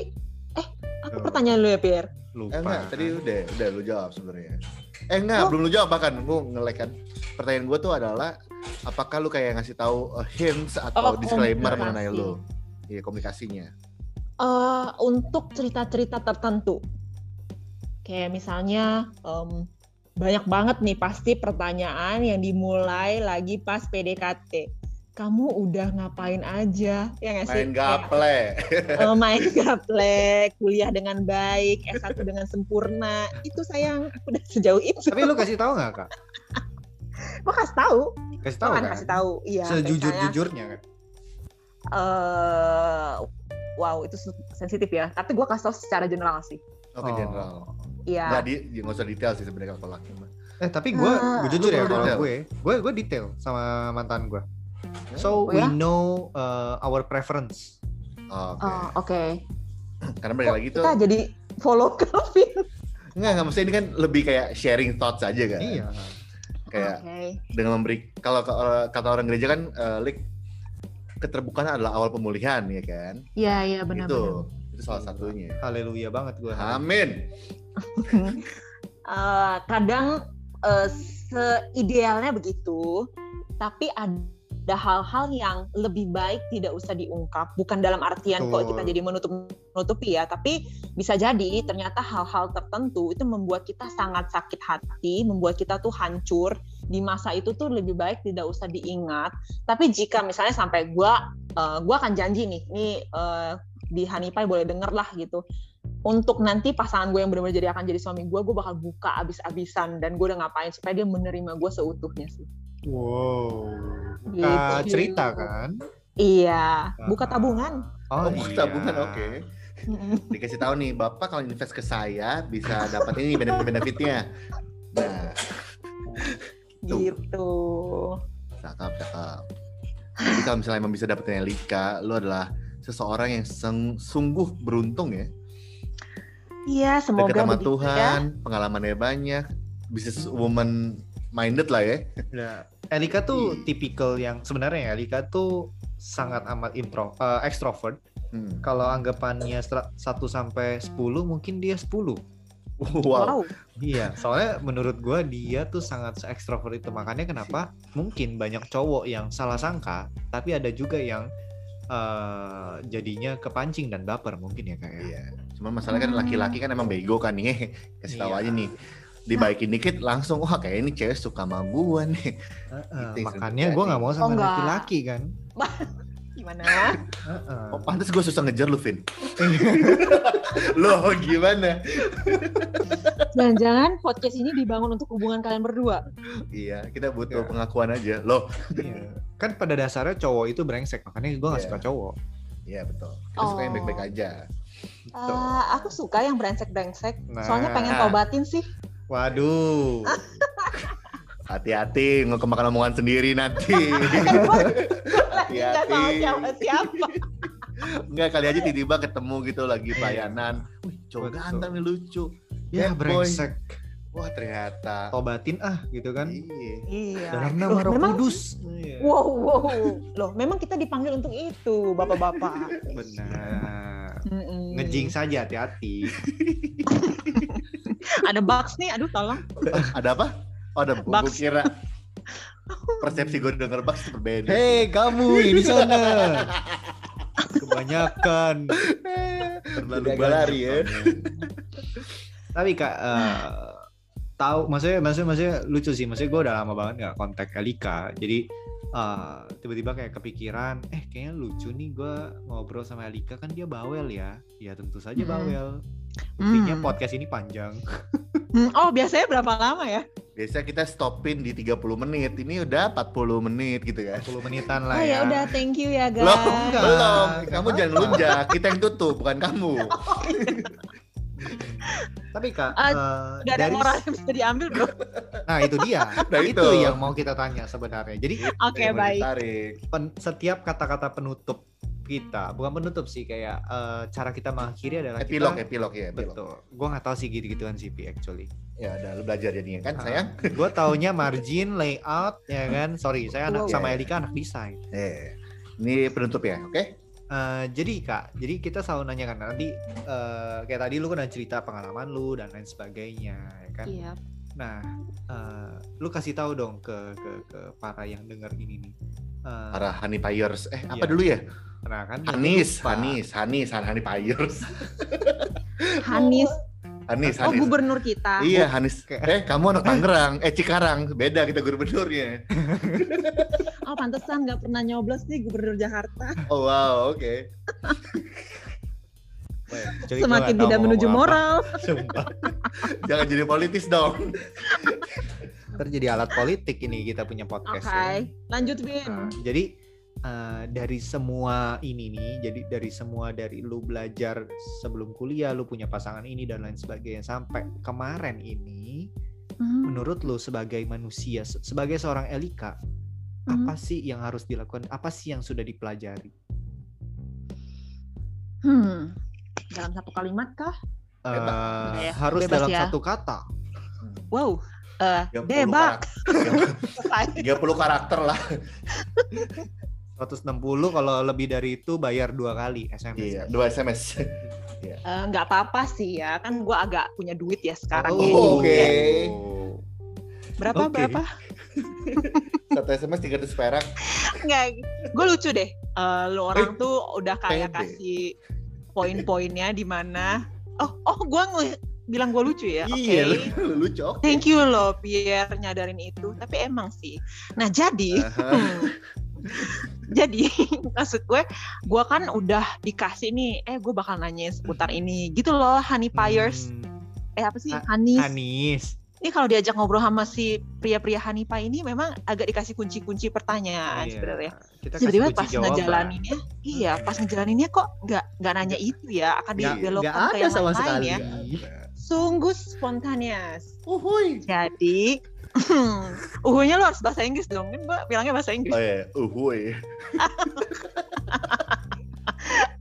[SPEAKER 3] eh apa
[SPEAKER 2] Tuh.
[SPEAKER 3] pertanyaan lu ya Pierre
[SPEAKER 2] Lupa.
[SPEAKER 1] Eh, enggak, tadi udah, udah lu jawab sebenarnya. Eh enggak,
[SPEAKER 3] Oh.
[SPEAKER 1] belum lu jawab bahkan. Gua ngelek kan. Pertanyaan gue tuh adalah apakah lu kayak ngasih tahu uh, hints atau
[SPEAKER 3] Oh,
[SPEAKER 1] disclaimer mengenai lu? Iya, komunikasinya.
[SPEAKER 3] eh untuk cerita-cerita tertentu. Kayak misalnya em, banyak banget nih pasti pertanyaan yang dimulai lagi pas PDKT. Kamu udah ngapain aja? Ya nggak sih?
[SPEAKER 1] Main gaple.
[SPEAKER 3] eh, main gaplek, kuliah dengan baik, S1 dengan sempurna. Itu sayang, udah sejauh itu.
[SPEAKER 2] Tapi lu kasih tahu nggak kak?
[SPEAKER 3] Gua kasih tahu.
[SPEAKER 2] Kasih tahu
[SPEAKER 3] kan
[SPEAKER 2] kan?
[SPEAKER 3] kasih tahu. Iya. kayak misalnya,
[SPEAKER 2] Sejujur-jujurnya kan?
[SPEAKER 3] eh wow, itu sensitif ya. Tapi gua kasih tahu secara general sih.
[SPEAKER 1] Oke,
[SPEAKER 2] Oh.
[SPEAKER 1] general.
[SPEAKER 3] Iya.
[SPEAKER 1] Nggak di, ya, nggak usah detail sih sebenarnya kalau laki mah.
[SPEAKER 2] Eh tapi gue, gue jujur ya kalau
[SPEAKER 1] detail.
[SPEAKER 2] gue, gue gue detail sama mantan gue. So
[SPEAKER 3] Oh,
[SPEAKER 2] we
[SPEAKER 3] ya?
[SPEAKER 2] know uh, our preference.
[SPEAKER 1] Oke.
[SPEAKER 3] Oh, oke.
[SPEAKER 1] Karena balik lagi tuh
[SPEAKER 3] Kita jadi follow Kelvin.
[SPEAKER 1] enggak enggak maksudnya ini kan lebih kayak sharing thoughts aja kan.
[SPEAKER 2] Iya.
[SPEAKER 1] Kayak
[SPEAKER 3] Oke.
[SPEAKER 1] dengan memberi kalau kata orang gereja kan eh, Lik, keterbukaan adalah awal pemulihan ya kan.
[SPEAKER 3] Iya, iya benar
[SPEAKER 1] itu itu salah satunya.
[SPEAKER 2] Haleluya banget gue.
[SPEAKER 1] Amin.
[SPEAKER 3] Eh, kadang eh, seidealnya begitu, tapi ada hal-hal yang lebih baik tidak usah diungkap. Bukan dalam artian kok kita jadi menutup-nutupi ya, tapi bisa jadi ternyata hal-hal tertentu itu membuat kita sangat sakit hati, membuat kita tuh hancur. Di masa itu tuh lebih baik tidak usah diingat. Tapi jika misalnya sampai gua, eh, gua akan janji nih, ini eh, di Hanipai boleh denger lah gitu untuk nanti pasangan gue yang benar-benar jadi akan jadi suami gue, gue bakal buka abis-abisan dan gue udah ngapain supaya dia menerima gue seutuhnya sih.
[SPEAKER 2] Wow. Buka
[SPEAKER 3] Gitu.
[SPEAKER 2] cerita kan?
[SPEAKER 3] Iya, buka tabungan.
[SPEAKER 1] Oh,
[SPEAKER 2] iya.
[SPEAKER 1] buku tabungan oke. Dikasih tahu nih, Bapak kalau invest ke saya bisa dapat ini benefit-benefitnya. Nah, Tuh.
[SPEAKER 3] gitu.
[SPEAKER 1] cakep, cakep. Jadi kalau misalnya emang bisa dapetin Lika, lu adalah seseorang yang seng- sungguh beruntung ya.
[SPEAKER 3] Iya, semoga
[SPEAKER 1] Dekat sama
[SPEAKER 3] ya.
[SPEAKER 1] Tuhan, pengalamannya banyak, business woman minded lah ya.
[SPEAKER 2] Nah, Elika tuh
[SPEAKER 1] Iya.
[SPEAKER 2] tipikal yang sebenarnya ya, Elika tuh sangat amat intro, eh, extrovert.
[SPEAKER 1] Hmm.
[SPEAKER 2] Kalau anggapannya 1 sampai 10 mungkin dia 10.
[SPEAKER 1] Wow.
[SPEAKER 3] Wow.
[SPEAKER 2] Iya, soalnya menurut gua dia tuh sangat se-extrovert itu. Makanya kenapa mungkin banyak cowok yang salah sangka, tapi ada juga yang eh, jadinya kepancing dan baper mungkin ya kayak.
[SPEAKER 1] Iya. Cuma masalah kan laki-laki kan emang bego kan nih. Kasih tahu
[SPEAKER 2] Iya.
[SPEAKER 1] aja nih. Dibaikin dikit langsung wah kayak ini cewek suka sama gua nih. Gitu yang
[SPEAKER 2] makanya
[SPEAKER 1] sering
[SPEAKER 2] gua nggak mau
[SPEAKER 3] Oh,
[SPEAKER 2] sama
[SPEAKER 3] enggak.
[SPEAKER 2] laki-laki kan.
[SPEAKER 3] Gimana?
[SPEAKER 2] Heeh.
[SPEAKER 1] Oh, pantas gue susah ngejar lu, Vin. Loh, gimana?
[SPEAKER 3] Jangan-jangan podcast ini dibangun untuk hubungan kalian berdua.
[SPEAKER 1] Iya, kita butuh
[SPEAKER 2] Iya.
[SPEAKER 1] pengakuan aja. Loh,
[SPEAKER 2] Iya. Kan pada dasarnya cowok itu brengsek, makanya gua nggak
[SPEAKER 1] Iya.
[SPEAKER 2] suka cowok.
[SPEAKER 1] iya betul. Kita suka yang
[SPEAKER 3] Oh.
[SPEAKER 1] baik-baik aja.
[SPEAKER 3] Eh, aku suka yang brengsek-brengsek. Soalnya
[SPEAKER 2] Nah.
[SPEAKER 3] pengen tobatin sih.
[SPEAKER 2] Waduh.
[SPEAKER 1] Hati-hati nggak kemakan omongan sendiri nanti.
[SPEAKER 3] Tahu siapa-siapa.
[SPEAKER 1] Enggak kali aja tiba-tiba ketemu gitu lagi pelayanan. Wih, cowok ganteng nih lucu.
[SPEAKER 2] Ya
[SPEAKER 1] boy.
[SPEAKER 2] brengsek.
[SPEAKER 1] Wah ternyata.
[SPEAKER 2] tobatin ah gitu kan
[SPEAKER 1] Iya.
[SPEAKER 3] Iya.
[SPEAKER 2] dalam
[SPEAKER 3] Loh,
[SPEAKER 2] nama Roh
[SPEAKER 3] memang-
[SPEAKER 2] Kudus Iya.
[SPEAKER 3] Wow, wow. Loh, memang kita dipanggil untuk itu, bapak-bapak.
[SPEAKER 2] benar
[SPEAKER 3] Mm-mm.
[SPEAKER 2] ngejing saja hati-hati
[SPEAKER 3] Ada bugs nih, aduh tolong.
[SPEAKER 1] Ada apa? Oh ada gue
[SPEAKER 3] Bugs.
[SPEAKER 1] kira persepsi gue denger Bugs itu berbeda.
[SPEAKER 2] hei kamu di sana kebanyakan terlalu
[SPEAKER 1] lari ya.
[SPEAKER 2] tapi kak eh, tahu maksudnya maksudnya maksudnya lucu sih maksudnya gue udah lama banget nggak kontak Elika jadi eh, tiba-tiba kayak kepikiran eh kayaknya lucu nih gue ngobrol sama Elika kan dia bawel ya ya tentu saja
[SPEAKER 3] Mm-mm.
[SPEAKER 2] bawel buktinya
[SPEAKER 3] Hmm.
[SPEAKER 2] podcast ini panjang
[SPEAKER 3] Hmm, Oh, biasanya berapa lama ya?
[SPEAKER 1] Biasa kita stopin di 30 menit. Ini udah 40 menit gitu kan.
[SPEAKER 2] 10 menitan
[SPEAKER 3] Oh
[SPEAKER 2] lah
[SPEAKER 3] ya
[SPEAKER 2] ya
[SPEAKER 3] udah, thank you ya guys.
[SPEAKER 1] Loh,
[SPEAKER 2] enggak.
[SPEAKER 1] belum.
[SPEAKER 2] Enggak
[SPEAKER 1] Kamu jangan lunjak. Kita yang tutup, bukan kamu.
[SPEAKER 2] tapi kak
[SPEAKER 3] Ah,
[SPEAKER 2] eh,
[SPEAKER 3] Udah ada
[SPEAKER 2] dari
[SPEAKER 3] moral yang bisa diambil bro.
[SPEAKER 2] nah itu dia
[SPEAKER 1] Nah,
[SPEAKER 2] itu
[SPEAKER 1] itu.
[SPEAKER 2] yang mau kita tanya sebenarnya jadi
[SPEAKER 1] mau
[SPEAKER 3] baik.
[SPEAKER 2] pen- setiap kata-kata penutup kita bukan penutup sih kayak eh, cara kita mengakhiri adalah
[SPEAKER 1] Epilog,
[SPEAKER 2] kita
[SPEAKER 1] epilog ya, epilog.
[SPEAKER 2] betul gue nggak tahu sih gitu-gituan sih Pi, actually
[SPEAKER 1] Ya udah lu belajar jadinya kan, sayang.
[SPEAKER 2] gue taunya margin layout ya kan sorry saya anak
[SPEAKER 3] Wow.
[SPEAKER 2] sama
[SPEAKER 1] Iya.
[SPEAKER 2] Elika anak desain
[SPEAKER 1] Eh, ini penutup ya, oke?
[SPEAKER 2] Eh, jadi kak jadi kita selalu nanya kan nanti eh, kayak tadi lu kan udah cerita pengalaman lu dan lain sebagainya ya kan
[SPEAKER 3] Iya.
[SPEAKER 2] nah eh, lu kasih tahu dong ke ke ke para yang denger ini nih Eh,
[SPEAKER 1] Para honey payers. Eh, apa
[SPEAKER 2] Iya.
[SPEAKER 1] dulu ya?
[SPEAKER 2] nah kan
[SPEAKER 1] Hanis. Hanis, Hanis, honey payers.
[SPEAKER 3] Hanis.
[SPEAKER 1] Hanis,
[SPEAKER 3] Oh
[SPEAKER 1] Hanis.
[SPEAKER 3] gubernur kita.
[SPEAKER 1] Iya, Hanis.
[SPEAKER 2] Kayak-
[SPEAKER 1] Eh, kamu anak Tangerang. Eh, Cikarang. Beda kita gubernurnya.
[SPEAKER 3] Oh pantesan nggak pernah nyoblos nih gubernur Jakarta.
[SPEAKER 1] Oh, wow, oke.
[SPEAKER 2] Gua
[SPEAKER 3] Semakin tidak menuju moral.
[SPEAKER 2] Sumpah.
[SPEAKER 1] Jangan jadi politis dong.
[SPEAKER 2] Ntar jadi alat politik ini kita punya
[SPEAKER 3] Oke,
[SPEAKER 2] podcast ya.
[SPEAKER 3] lanjut Vin.
[SPEAKER 2] Nah, jadi eh, dari semua ini nih, jadi dari semua dari lu belajar sebelum kuliah, lu punya pasangan ini dan lain sebagainya sampai kemarin ini,
[SPEAKER 3] Hmm.
[SPEAKER 2] menurut lu sebagai manusia, se- sebagai seorang Elika,
[SPEAKER 3] Hmm.
[SPEAKER 2] apa sih yang harus dilakukan? Apa sih yang sudah dipelajari?
[SPEAKER 3] Hmm. Dalam satu kalimat kah?
[SPEAKER 1] Bebas.
[SPEAKER 2] Eh,
[SPEAKER 3] Ya,
[SPEAKER 2] harus
[SPEAKER 3] bebas
[SPEAKER 2] dalam
[SPEAKER 3] ya.
[SPEAKER 2] satu kata.
[SPEAKER 3] Wow. Eh,
[SPEAKER 1] 30
[SPEAKER 3] debak.
[SPEAKER 1] karakter. 30 karakter lah.
[SPEAKER 2] 160 kalau lebih dari itu bayar dua kali SMS.
[SPEAKER 1] Iya, dua SMS.
[SPEAKER 3] Eh, nggak apa-apa sih ya, kan gue agak punya duit ya sekarang.
[SPEAKER 1] Oh, oke.
[SPEAKER 3] Berapa
[SPEAKER 2] Oke.
[SPEAKER 3] berapa?
[SPEAKER 1] Satu SMS 300 perak.
[SPEAKER 3] Nggak, gue lucu deh. Eh, lu orang tuh udah kayak kasih poin-poinnya di mana. Oh, oh, gue bilang gue lucu ya. Oke.
[SPEAKER 1] Iya, lu lucu. oke.
[SPEAKER 3] Thank you loh Pierre nyadarin itu. Tapi emang sih. Nah jadi,
[SPEAKER 1] Aha.
[SPEAKER 3] hmm, jadi maksud gue, gue kan udah dikasih nih, eh gue bakal nanyain seputar ini, gitu loh, Honey Piers.
[SPEAKER 2] Hmm,
[SPEAKER 3] Eh apa sih,
[SPEAKER 2] Ha-
[SPEAKER 3] Hanis?
[SPEAKER 2] Anis.
[SPEAKER 3] Ini kalau diajak ngobrol sama si pria-pria Honey Pie ini, memang agak dikasih kunci-kunci pertanyaan
[SPEAKER 2] Iya.
[SPEAKER 3] sebenarnya.
[SPEAKER 2] Kita
[SPEAKER 3] Tiba-tiba pas
[SPEAKER 2] jawaban.
[SPEAKER 3] ngejalaninnya, iya pas ngejalaninnya kok nggak nggak nanya itu ya, akan dibelokkan ke yang
[SPEAKER 2] sekali.
[SPEAKER 3] ya. Sungguh spontaneous.
[SPEAKER 1] Uhuy.
[SPEAKER 3] Jadi, uhunya lo harus bahasa Inggris dong, kan gue bilangnya bahasa Inggris.
[SPEAKER 1] Oh iya, uhuy.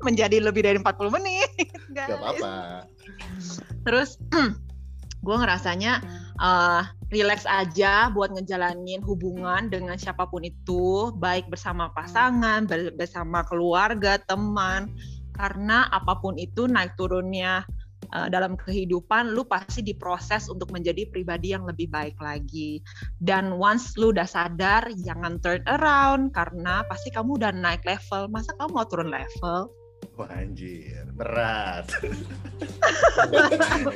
[SPEAKER 3] Menjadi lebih dari 40 menit, guys.
[SPEAKER 1] Gak apa-apa.
[SPEAKER 3] Terus, gue ngerasanya eh relax aja buat ngejalanin hubungan dengan siapa pun itu, baik bersama pasangan, ber- bersama keluarga, teman. Karena apa pun itu naik turunnya eh, dalam kehidupan, lu pasti diproses untuk menjadi pribadi yang lebih baik lagi. Dan once lu udah sadar, jangan turn around karena pasti kamu udah naik level. Masa kamu mau turun level?
[SPEAKER 1] Wah anjir, berat.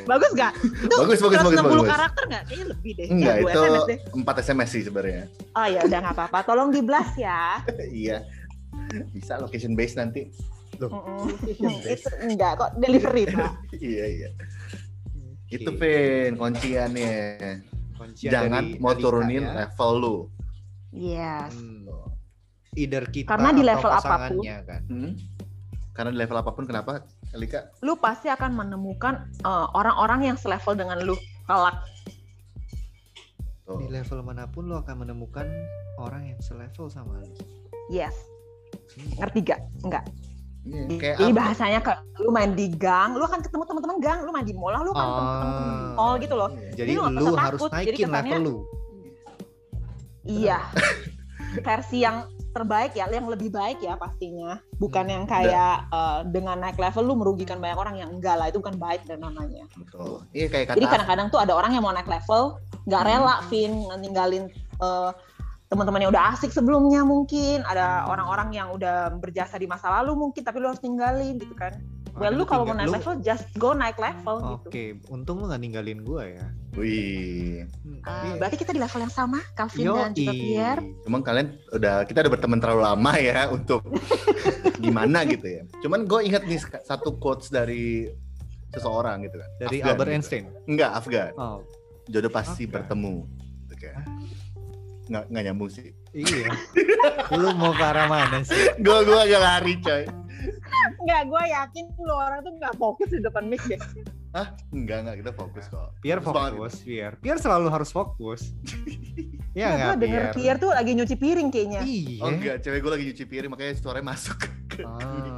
[SPEAKER 3] Bagus gak? Itu
[SPEAKER 1] Bagus, bagus, bagus,
[SPEAKER 3] 160
[SPEAKER 1] bagus.
[SPEAKER 3] karakter nggak? Kayaknya lebih deh.
[SPEAKER 1] Enggak,
[SPEAKER 3] ya,
[SPEAKER 1] itu
[SPEAKER 3] SMS deh.
[SPEAKER 1] 4 SMS sih sebenarnya.
[SPEAKER 3] Oh ya udah nggak apa-apa. Tolong di blast ya.
[SPEAKER 1] iya. Bisa location base nanti.
[SPEAKER 3] Mm-mm. itu enggak kok delivery pak.
[SPEAKER 1] iya, iya.
[SPEAKER 2] Oke.
[SPEAKER 1] Itu Vin, kunciannya.
[SPEAKER 2] Kuncian
[SPEAKER 1] Jangan
[SPEAKER 2] dari
[SPEAKER 1] mau turunin
[SPEAKER 2] ya.
[SPEAKER 1] level lu.
[SPEAKER 3] Yes.
[SPEAKER 2] Hmm. Either kita
[SPEAKER 3] Karena di
[SPEAKER 2] atau
[SPEAKER 3] level apa
[SPEAKER 2] pun. kan.
[SPEAKER 1] Hmm? Karena di level apa pun kenapa, Elika?
[SPEAKER 3] Lu pasti akan menemukan eh, orang-orang yang selevel dengan lu kelak.
[SPEAKER 2] Di level mana pun lo akan menemukan orang yang selevel sama lo.
[SPEAKER 3] Yes.
[SPEAKER 2] Hmm.
[SPEAKER 3] Ngerti gak? Enggak.
[SPEAKER 1] Iya, kayak
[SPEAKER 3] Jadi
[SPEAKER 1] apa?
[SPEAKER 3] bahasanya kayak lu main di gang, lu akan ketemu teman-teman gang, lu main di mall, lu akan ketemu teman-teman
[SPEAKER 2] Oh.
[SPEAKER 3] mall gitu loh.
[SPEAKER 1] Iya.
[SPEAKER 2] Jadi
[SPEAKER 3] Lu nggak
[SPEAKER 2] lu
[SPEAKER 3] usah
[SPEAKER 2] harus
[SPEAKER 3] takut, jadi
[SPEAKER 2] naikin
[SPEAKER 3] kesannya-
[SPEAKER 2] level lu.
[SPEAKER 3] Iya. Versi yang terbaik ya, yang lebih baik ya pastinya. Bukan
[SPEAKER 2] Hmm.
[SPEAKER 3] yang kayak eh, dengan naik level lu merugikan banyak orang yang enggak lah, itu bukan baik dan namanya.
[SPEAKER 1] Betul. Iya kayak kata
[SPEAKER 3] Jadi kadang-kadang tuh ada orang yang mau naik level, nggak
[SPEAKER 1] Hmm.
[SPEAKER 3] rela, Vin, ninggalin eh, teman-teman yang udah asik sebelumnya mungkin, ada
[SPEAKER 2] Hmm.
[SPEAKER 3] orang-orang yang udah berjasa di masa lalu mungkin, tapi lu harus tinggalin gitu kan. Well, lu kalau mau naik
[SPEAKER 2] lu-
[SPEAKER 3] level, just go naik level
[SPEAKER 2] Oke,
[SPEAKER 3] gitu.
[SPEAKER 2] untung lu gak ninggalin gua ya.
[SPEAKER 1] Wih.
[SPEAKER 2] Hmm, iya.
[SPEAKER 3] berarti kita di level yang sama, Calvin dan juga. Pierre.
[SPEAKER 1] Cuman kalian udah kita udah berteman terlalu lama ya untuk gimana gitu ya. Cuman gue ingat nih satu quotes dari seseorang gitu kan.
[SPEAKER 2] Dari
[SPEAKER 1] Afgan
[SPEAKER 2] Albert
[SPEAKER 1] gitu.
[SPEAKER 2] Einstein.
[SPEAKER 1] Enggak, Afgan.
[SPEAKER 2] Oh,
[SPEAKER 1] Jodoh pasti
[SPEAKER 2] Afgan.
[SPEAKER 1] bertemu. Gitu kan. Nggak, nggak nyambung sih.
[SPEAKER 2] iya. lu mau ke arah mana sih?
[SPEAKER 1] Gue gue agak lari coy.
[SPEAKER 3] Enggak, gue yakin lu orang tuh nggak fokus di depan mic deh.
[SPEAKER 1] Hah? Enggak, enggak. Kita fokus kok.
[SPEAKER 2] Pierre
[SPEAKER 1] Fokus
[SPEAKER 2] Pierre. Pierre selalu harus fokus. Iya
[SPEAKER 3] Nah,
[SPEAKER 2] nggak,
[SPEAKER 3] gue denger
[SPEAKER 2] Pierre?
[SPEAKER 3] Pierre tuh lagi nyuci piring kayaknya.
[SPEAKER 2] Iya.
[SPEAKER 1] Oh enggak, cewek gue lagi nyuci piring makanya suaranya masuk.
[SPEAKER 2] Oh.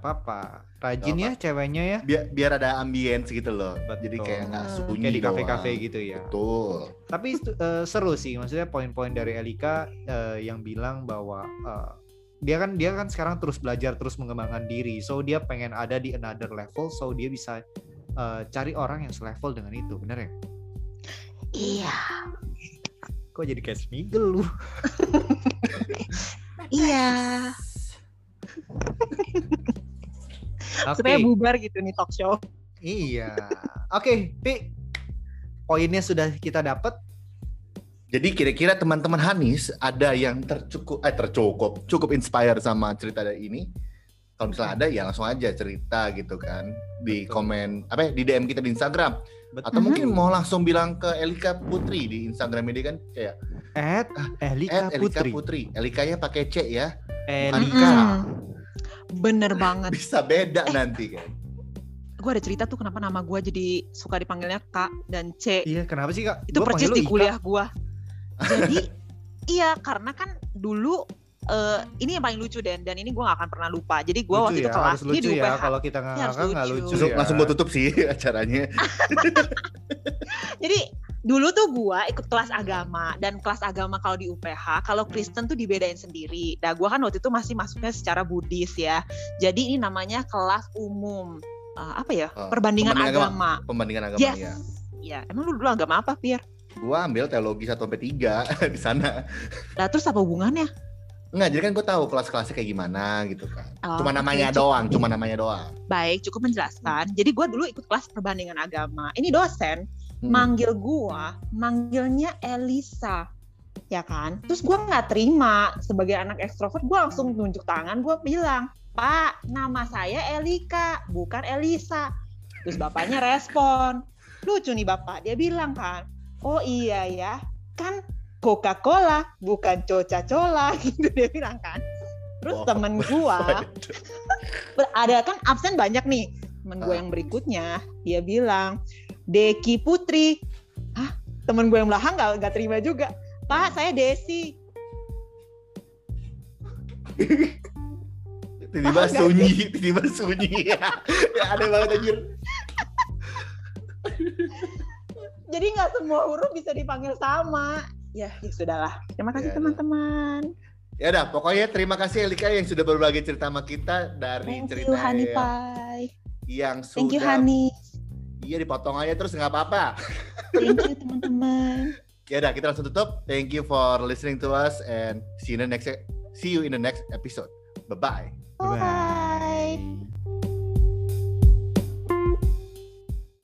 [SPEAKER 2] Apa-apa. Rajin
[SPEAKER 1] Nggak
[SPEAKER 2] ya ceweknya ya.
[SPEAKER 1] biar biar ada ambience gitu loh.
[SPEAKER 2] Betul.
[SPEAKER 1] Jadi kayak nggak
[SPEAKER 3] Hmm.
[SPEAKER 1] sunyi
[SPEAKER 2] Kayak di kafe-kafe gitu ya.
[SPEAKER 1] Betul.
[SPEAKER 2] Tapi eh, seru sih, maksudnya poin-poin dari Elika eh, yang bilang bahwa eh, dia kan dia kan sekarang terus belajar, terus mengembangkan diri. So dia pengen ada di another level, so dia bisa eh, cari orang yang selevel dengan itu, bener ya?
[SPEAKER 3] Iya,
[SPEAKER 2] Kok jadi kayak Smigel lu?
[SPEAKER 3] iya.
[SPEAKER 2] Oke,
[SPEAKER 3] Supaya bubar gitu nih talk show.
[SPEAKER 2] iya. Oke, Pi. Poinnya sudah kita dapat.
[SPEAKER 1] Jadi kira-kira teman-teman Hanis ada yang tercukup eh tercukup cukup inspire sama cerita dari ini? Kalau misalnya ada ya langsung aja cerita gitu kan di
[SPEAKER 2] Betul.
[SPEAKER 1] komen apa ya, di DM kita di Instagram atau
[SPEAKER 3] Mhm.
[SPEAKER 1] mungkin mau langsung bilang ke Elika Putri di Instagram dia kan kayak
[SPEAKER 2] At Elika
[SPEAKER 1] "Eh, Elika
[SPEAKER 2] Putri.
[SPEAKER 1] Putri. Elikanya pakai C ya.
[SPEAKER 2] Elika.
[SPEAKER 3] Bener banget.
[SPEAKER 1] Bisa beda
[SPEAKER 3] Eh.
[SPEAKER 1] nanti kan.
[SPEAKER 3] Gue ada cerita tuh kenapa nama gue jadi suka dipanggilnya K dan C.
[SPEAKER 2] Iya, kenapa sih Kak?
[SPEAKER 3] itu
[SPEAKER 2] Gua
[SPEAKER 3] persis di kuliah gua jadi iya karena kan dulu eh, ini yang paling lucu dan dan ini gua gak akan pernah lupa jadi gua
[SPEAKER 2] Lucu
[SPEAKER 3] waktu itu
[SPEAKER 2] ya,
[SPEAKER 3] kelas
[SPEAKER 2] harus
[SPEAKER 3] ini
[SPEAKER 2] lucu
[SPEAKER 3] di
[SPEAKER 2] ya.
[SPEAKER 3] UPH
[SPEAKER 2] Kalau kita nggak ngakak nggak
[SPEAKER 3] lucu.
[SPEAKER 2] lucu ya.
[SPEAKER 1] langsung gue tutup sih acaranya.
[SPEAKER 3] jadi dulu tuh gua ikut kelas agama dan kelas agama kalau di UPH kalau Kristen tuh dibedain sendiri nah gua kan waktu itu masih masuknya secara Buddhis ya jadi ini namanya kelas umum Eh, apa ya
[SPEAKER 1] Oh,
[SPEAKER 3] perbandingan
[SPEAKER 1] perbandingan
[SPEAKER 3] agama
[SPEAKER 1] Pembandingan agama
[SPEAKER 3] yes
[SPEAKER 1] ya.
[SPEAKER 3] ya emang lu dulu agama apa Pierre?
[SPEAKER 1] Gua ambil teologi 1 sampai 3 di sana.
[SPEAKER 3] Nah terus apa hubungannya?
[SPEAKER 1] Enggak, jadi kan gue tahu kelas-kelasnya kayak gimana gitu kan.
[SPEAKER 3] Oh,
[SPEAKER 1] cuma namanya
[SPEAKER 3] cukup.
[SPEAKER 1] doang, cuma namanya doang.
[SPEAKER 3] Baik, cukup menjelaskan. Jadi gue dulu ikut kelas perbandingan agama. Ini dosen
[SPEAKER 1] Hmm.
[SPEAKER 3] manggil gua, manggilnya Elisa, ya kan? Terus gua nggak terima sebagai anak ekstrovert, gua langsung nunjuk tangan, gua bilang, Pak, nama saya Elika, bukan Elisa. Terus bapaknya respon, lucu nih bapak, dia bilang kan, oh iya ya, kan Coca-Cola, bukan Coca-Cola, gitu dia bilang kan. Terus
[SPEAKER 1] Wow.
[SPEAKER 3] temen gua, ada kan absen banyak nih temen gue
[SPEAKER 1] Ah.
[SPEAKER 3] yang berikutnya dia bilang Deki Putri. Hah? Temen gue yang belakang nggak nggak terima juga. Pak saya Desi.
[SPEAKER 1] Tiba-tiba sunyi, tiba-tiba sunyi. ya aneh banget anjir.
[SPEAKER 3] jadi nggak semua huruf bisa dipanggil sama. Ya ya sudahlah. Terima kasih
[SPEAKER 1] Ya,
[SPEAKER 3] teman-teman.
[SPEAKER 1] Ya udah, pokoknya terima kasih Elika yang sudah berbagi cerita sama kita dari
[SPEAKER 3] thank
[SPEAKER 1] cerita
[SPEAKER 3] you Hani
[SPEAKER 1] yang, sudah
[SPEAKER 3] thank you Hani
[SPEAKER 1] Iya dipotong aja terus nggak apa-apa.
[SPEAKER 3] thank you teman-teman
[SPEAKER 1] Ya udah, kita langsung tutup. Thank you for listening to us and see you in the next see you in the next episode. Bye bye.
[SPEAKER 2] Bye.
[SPEAKER 3] bye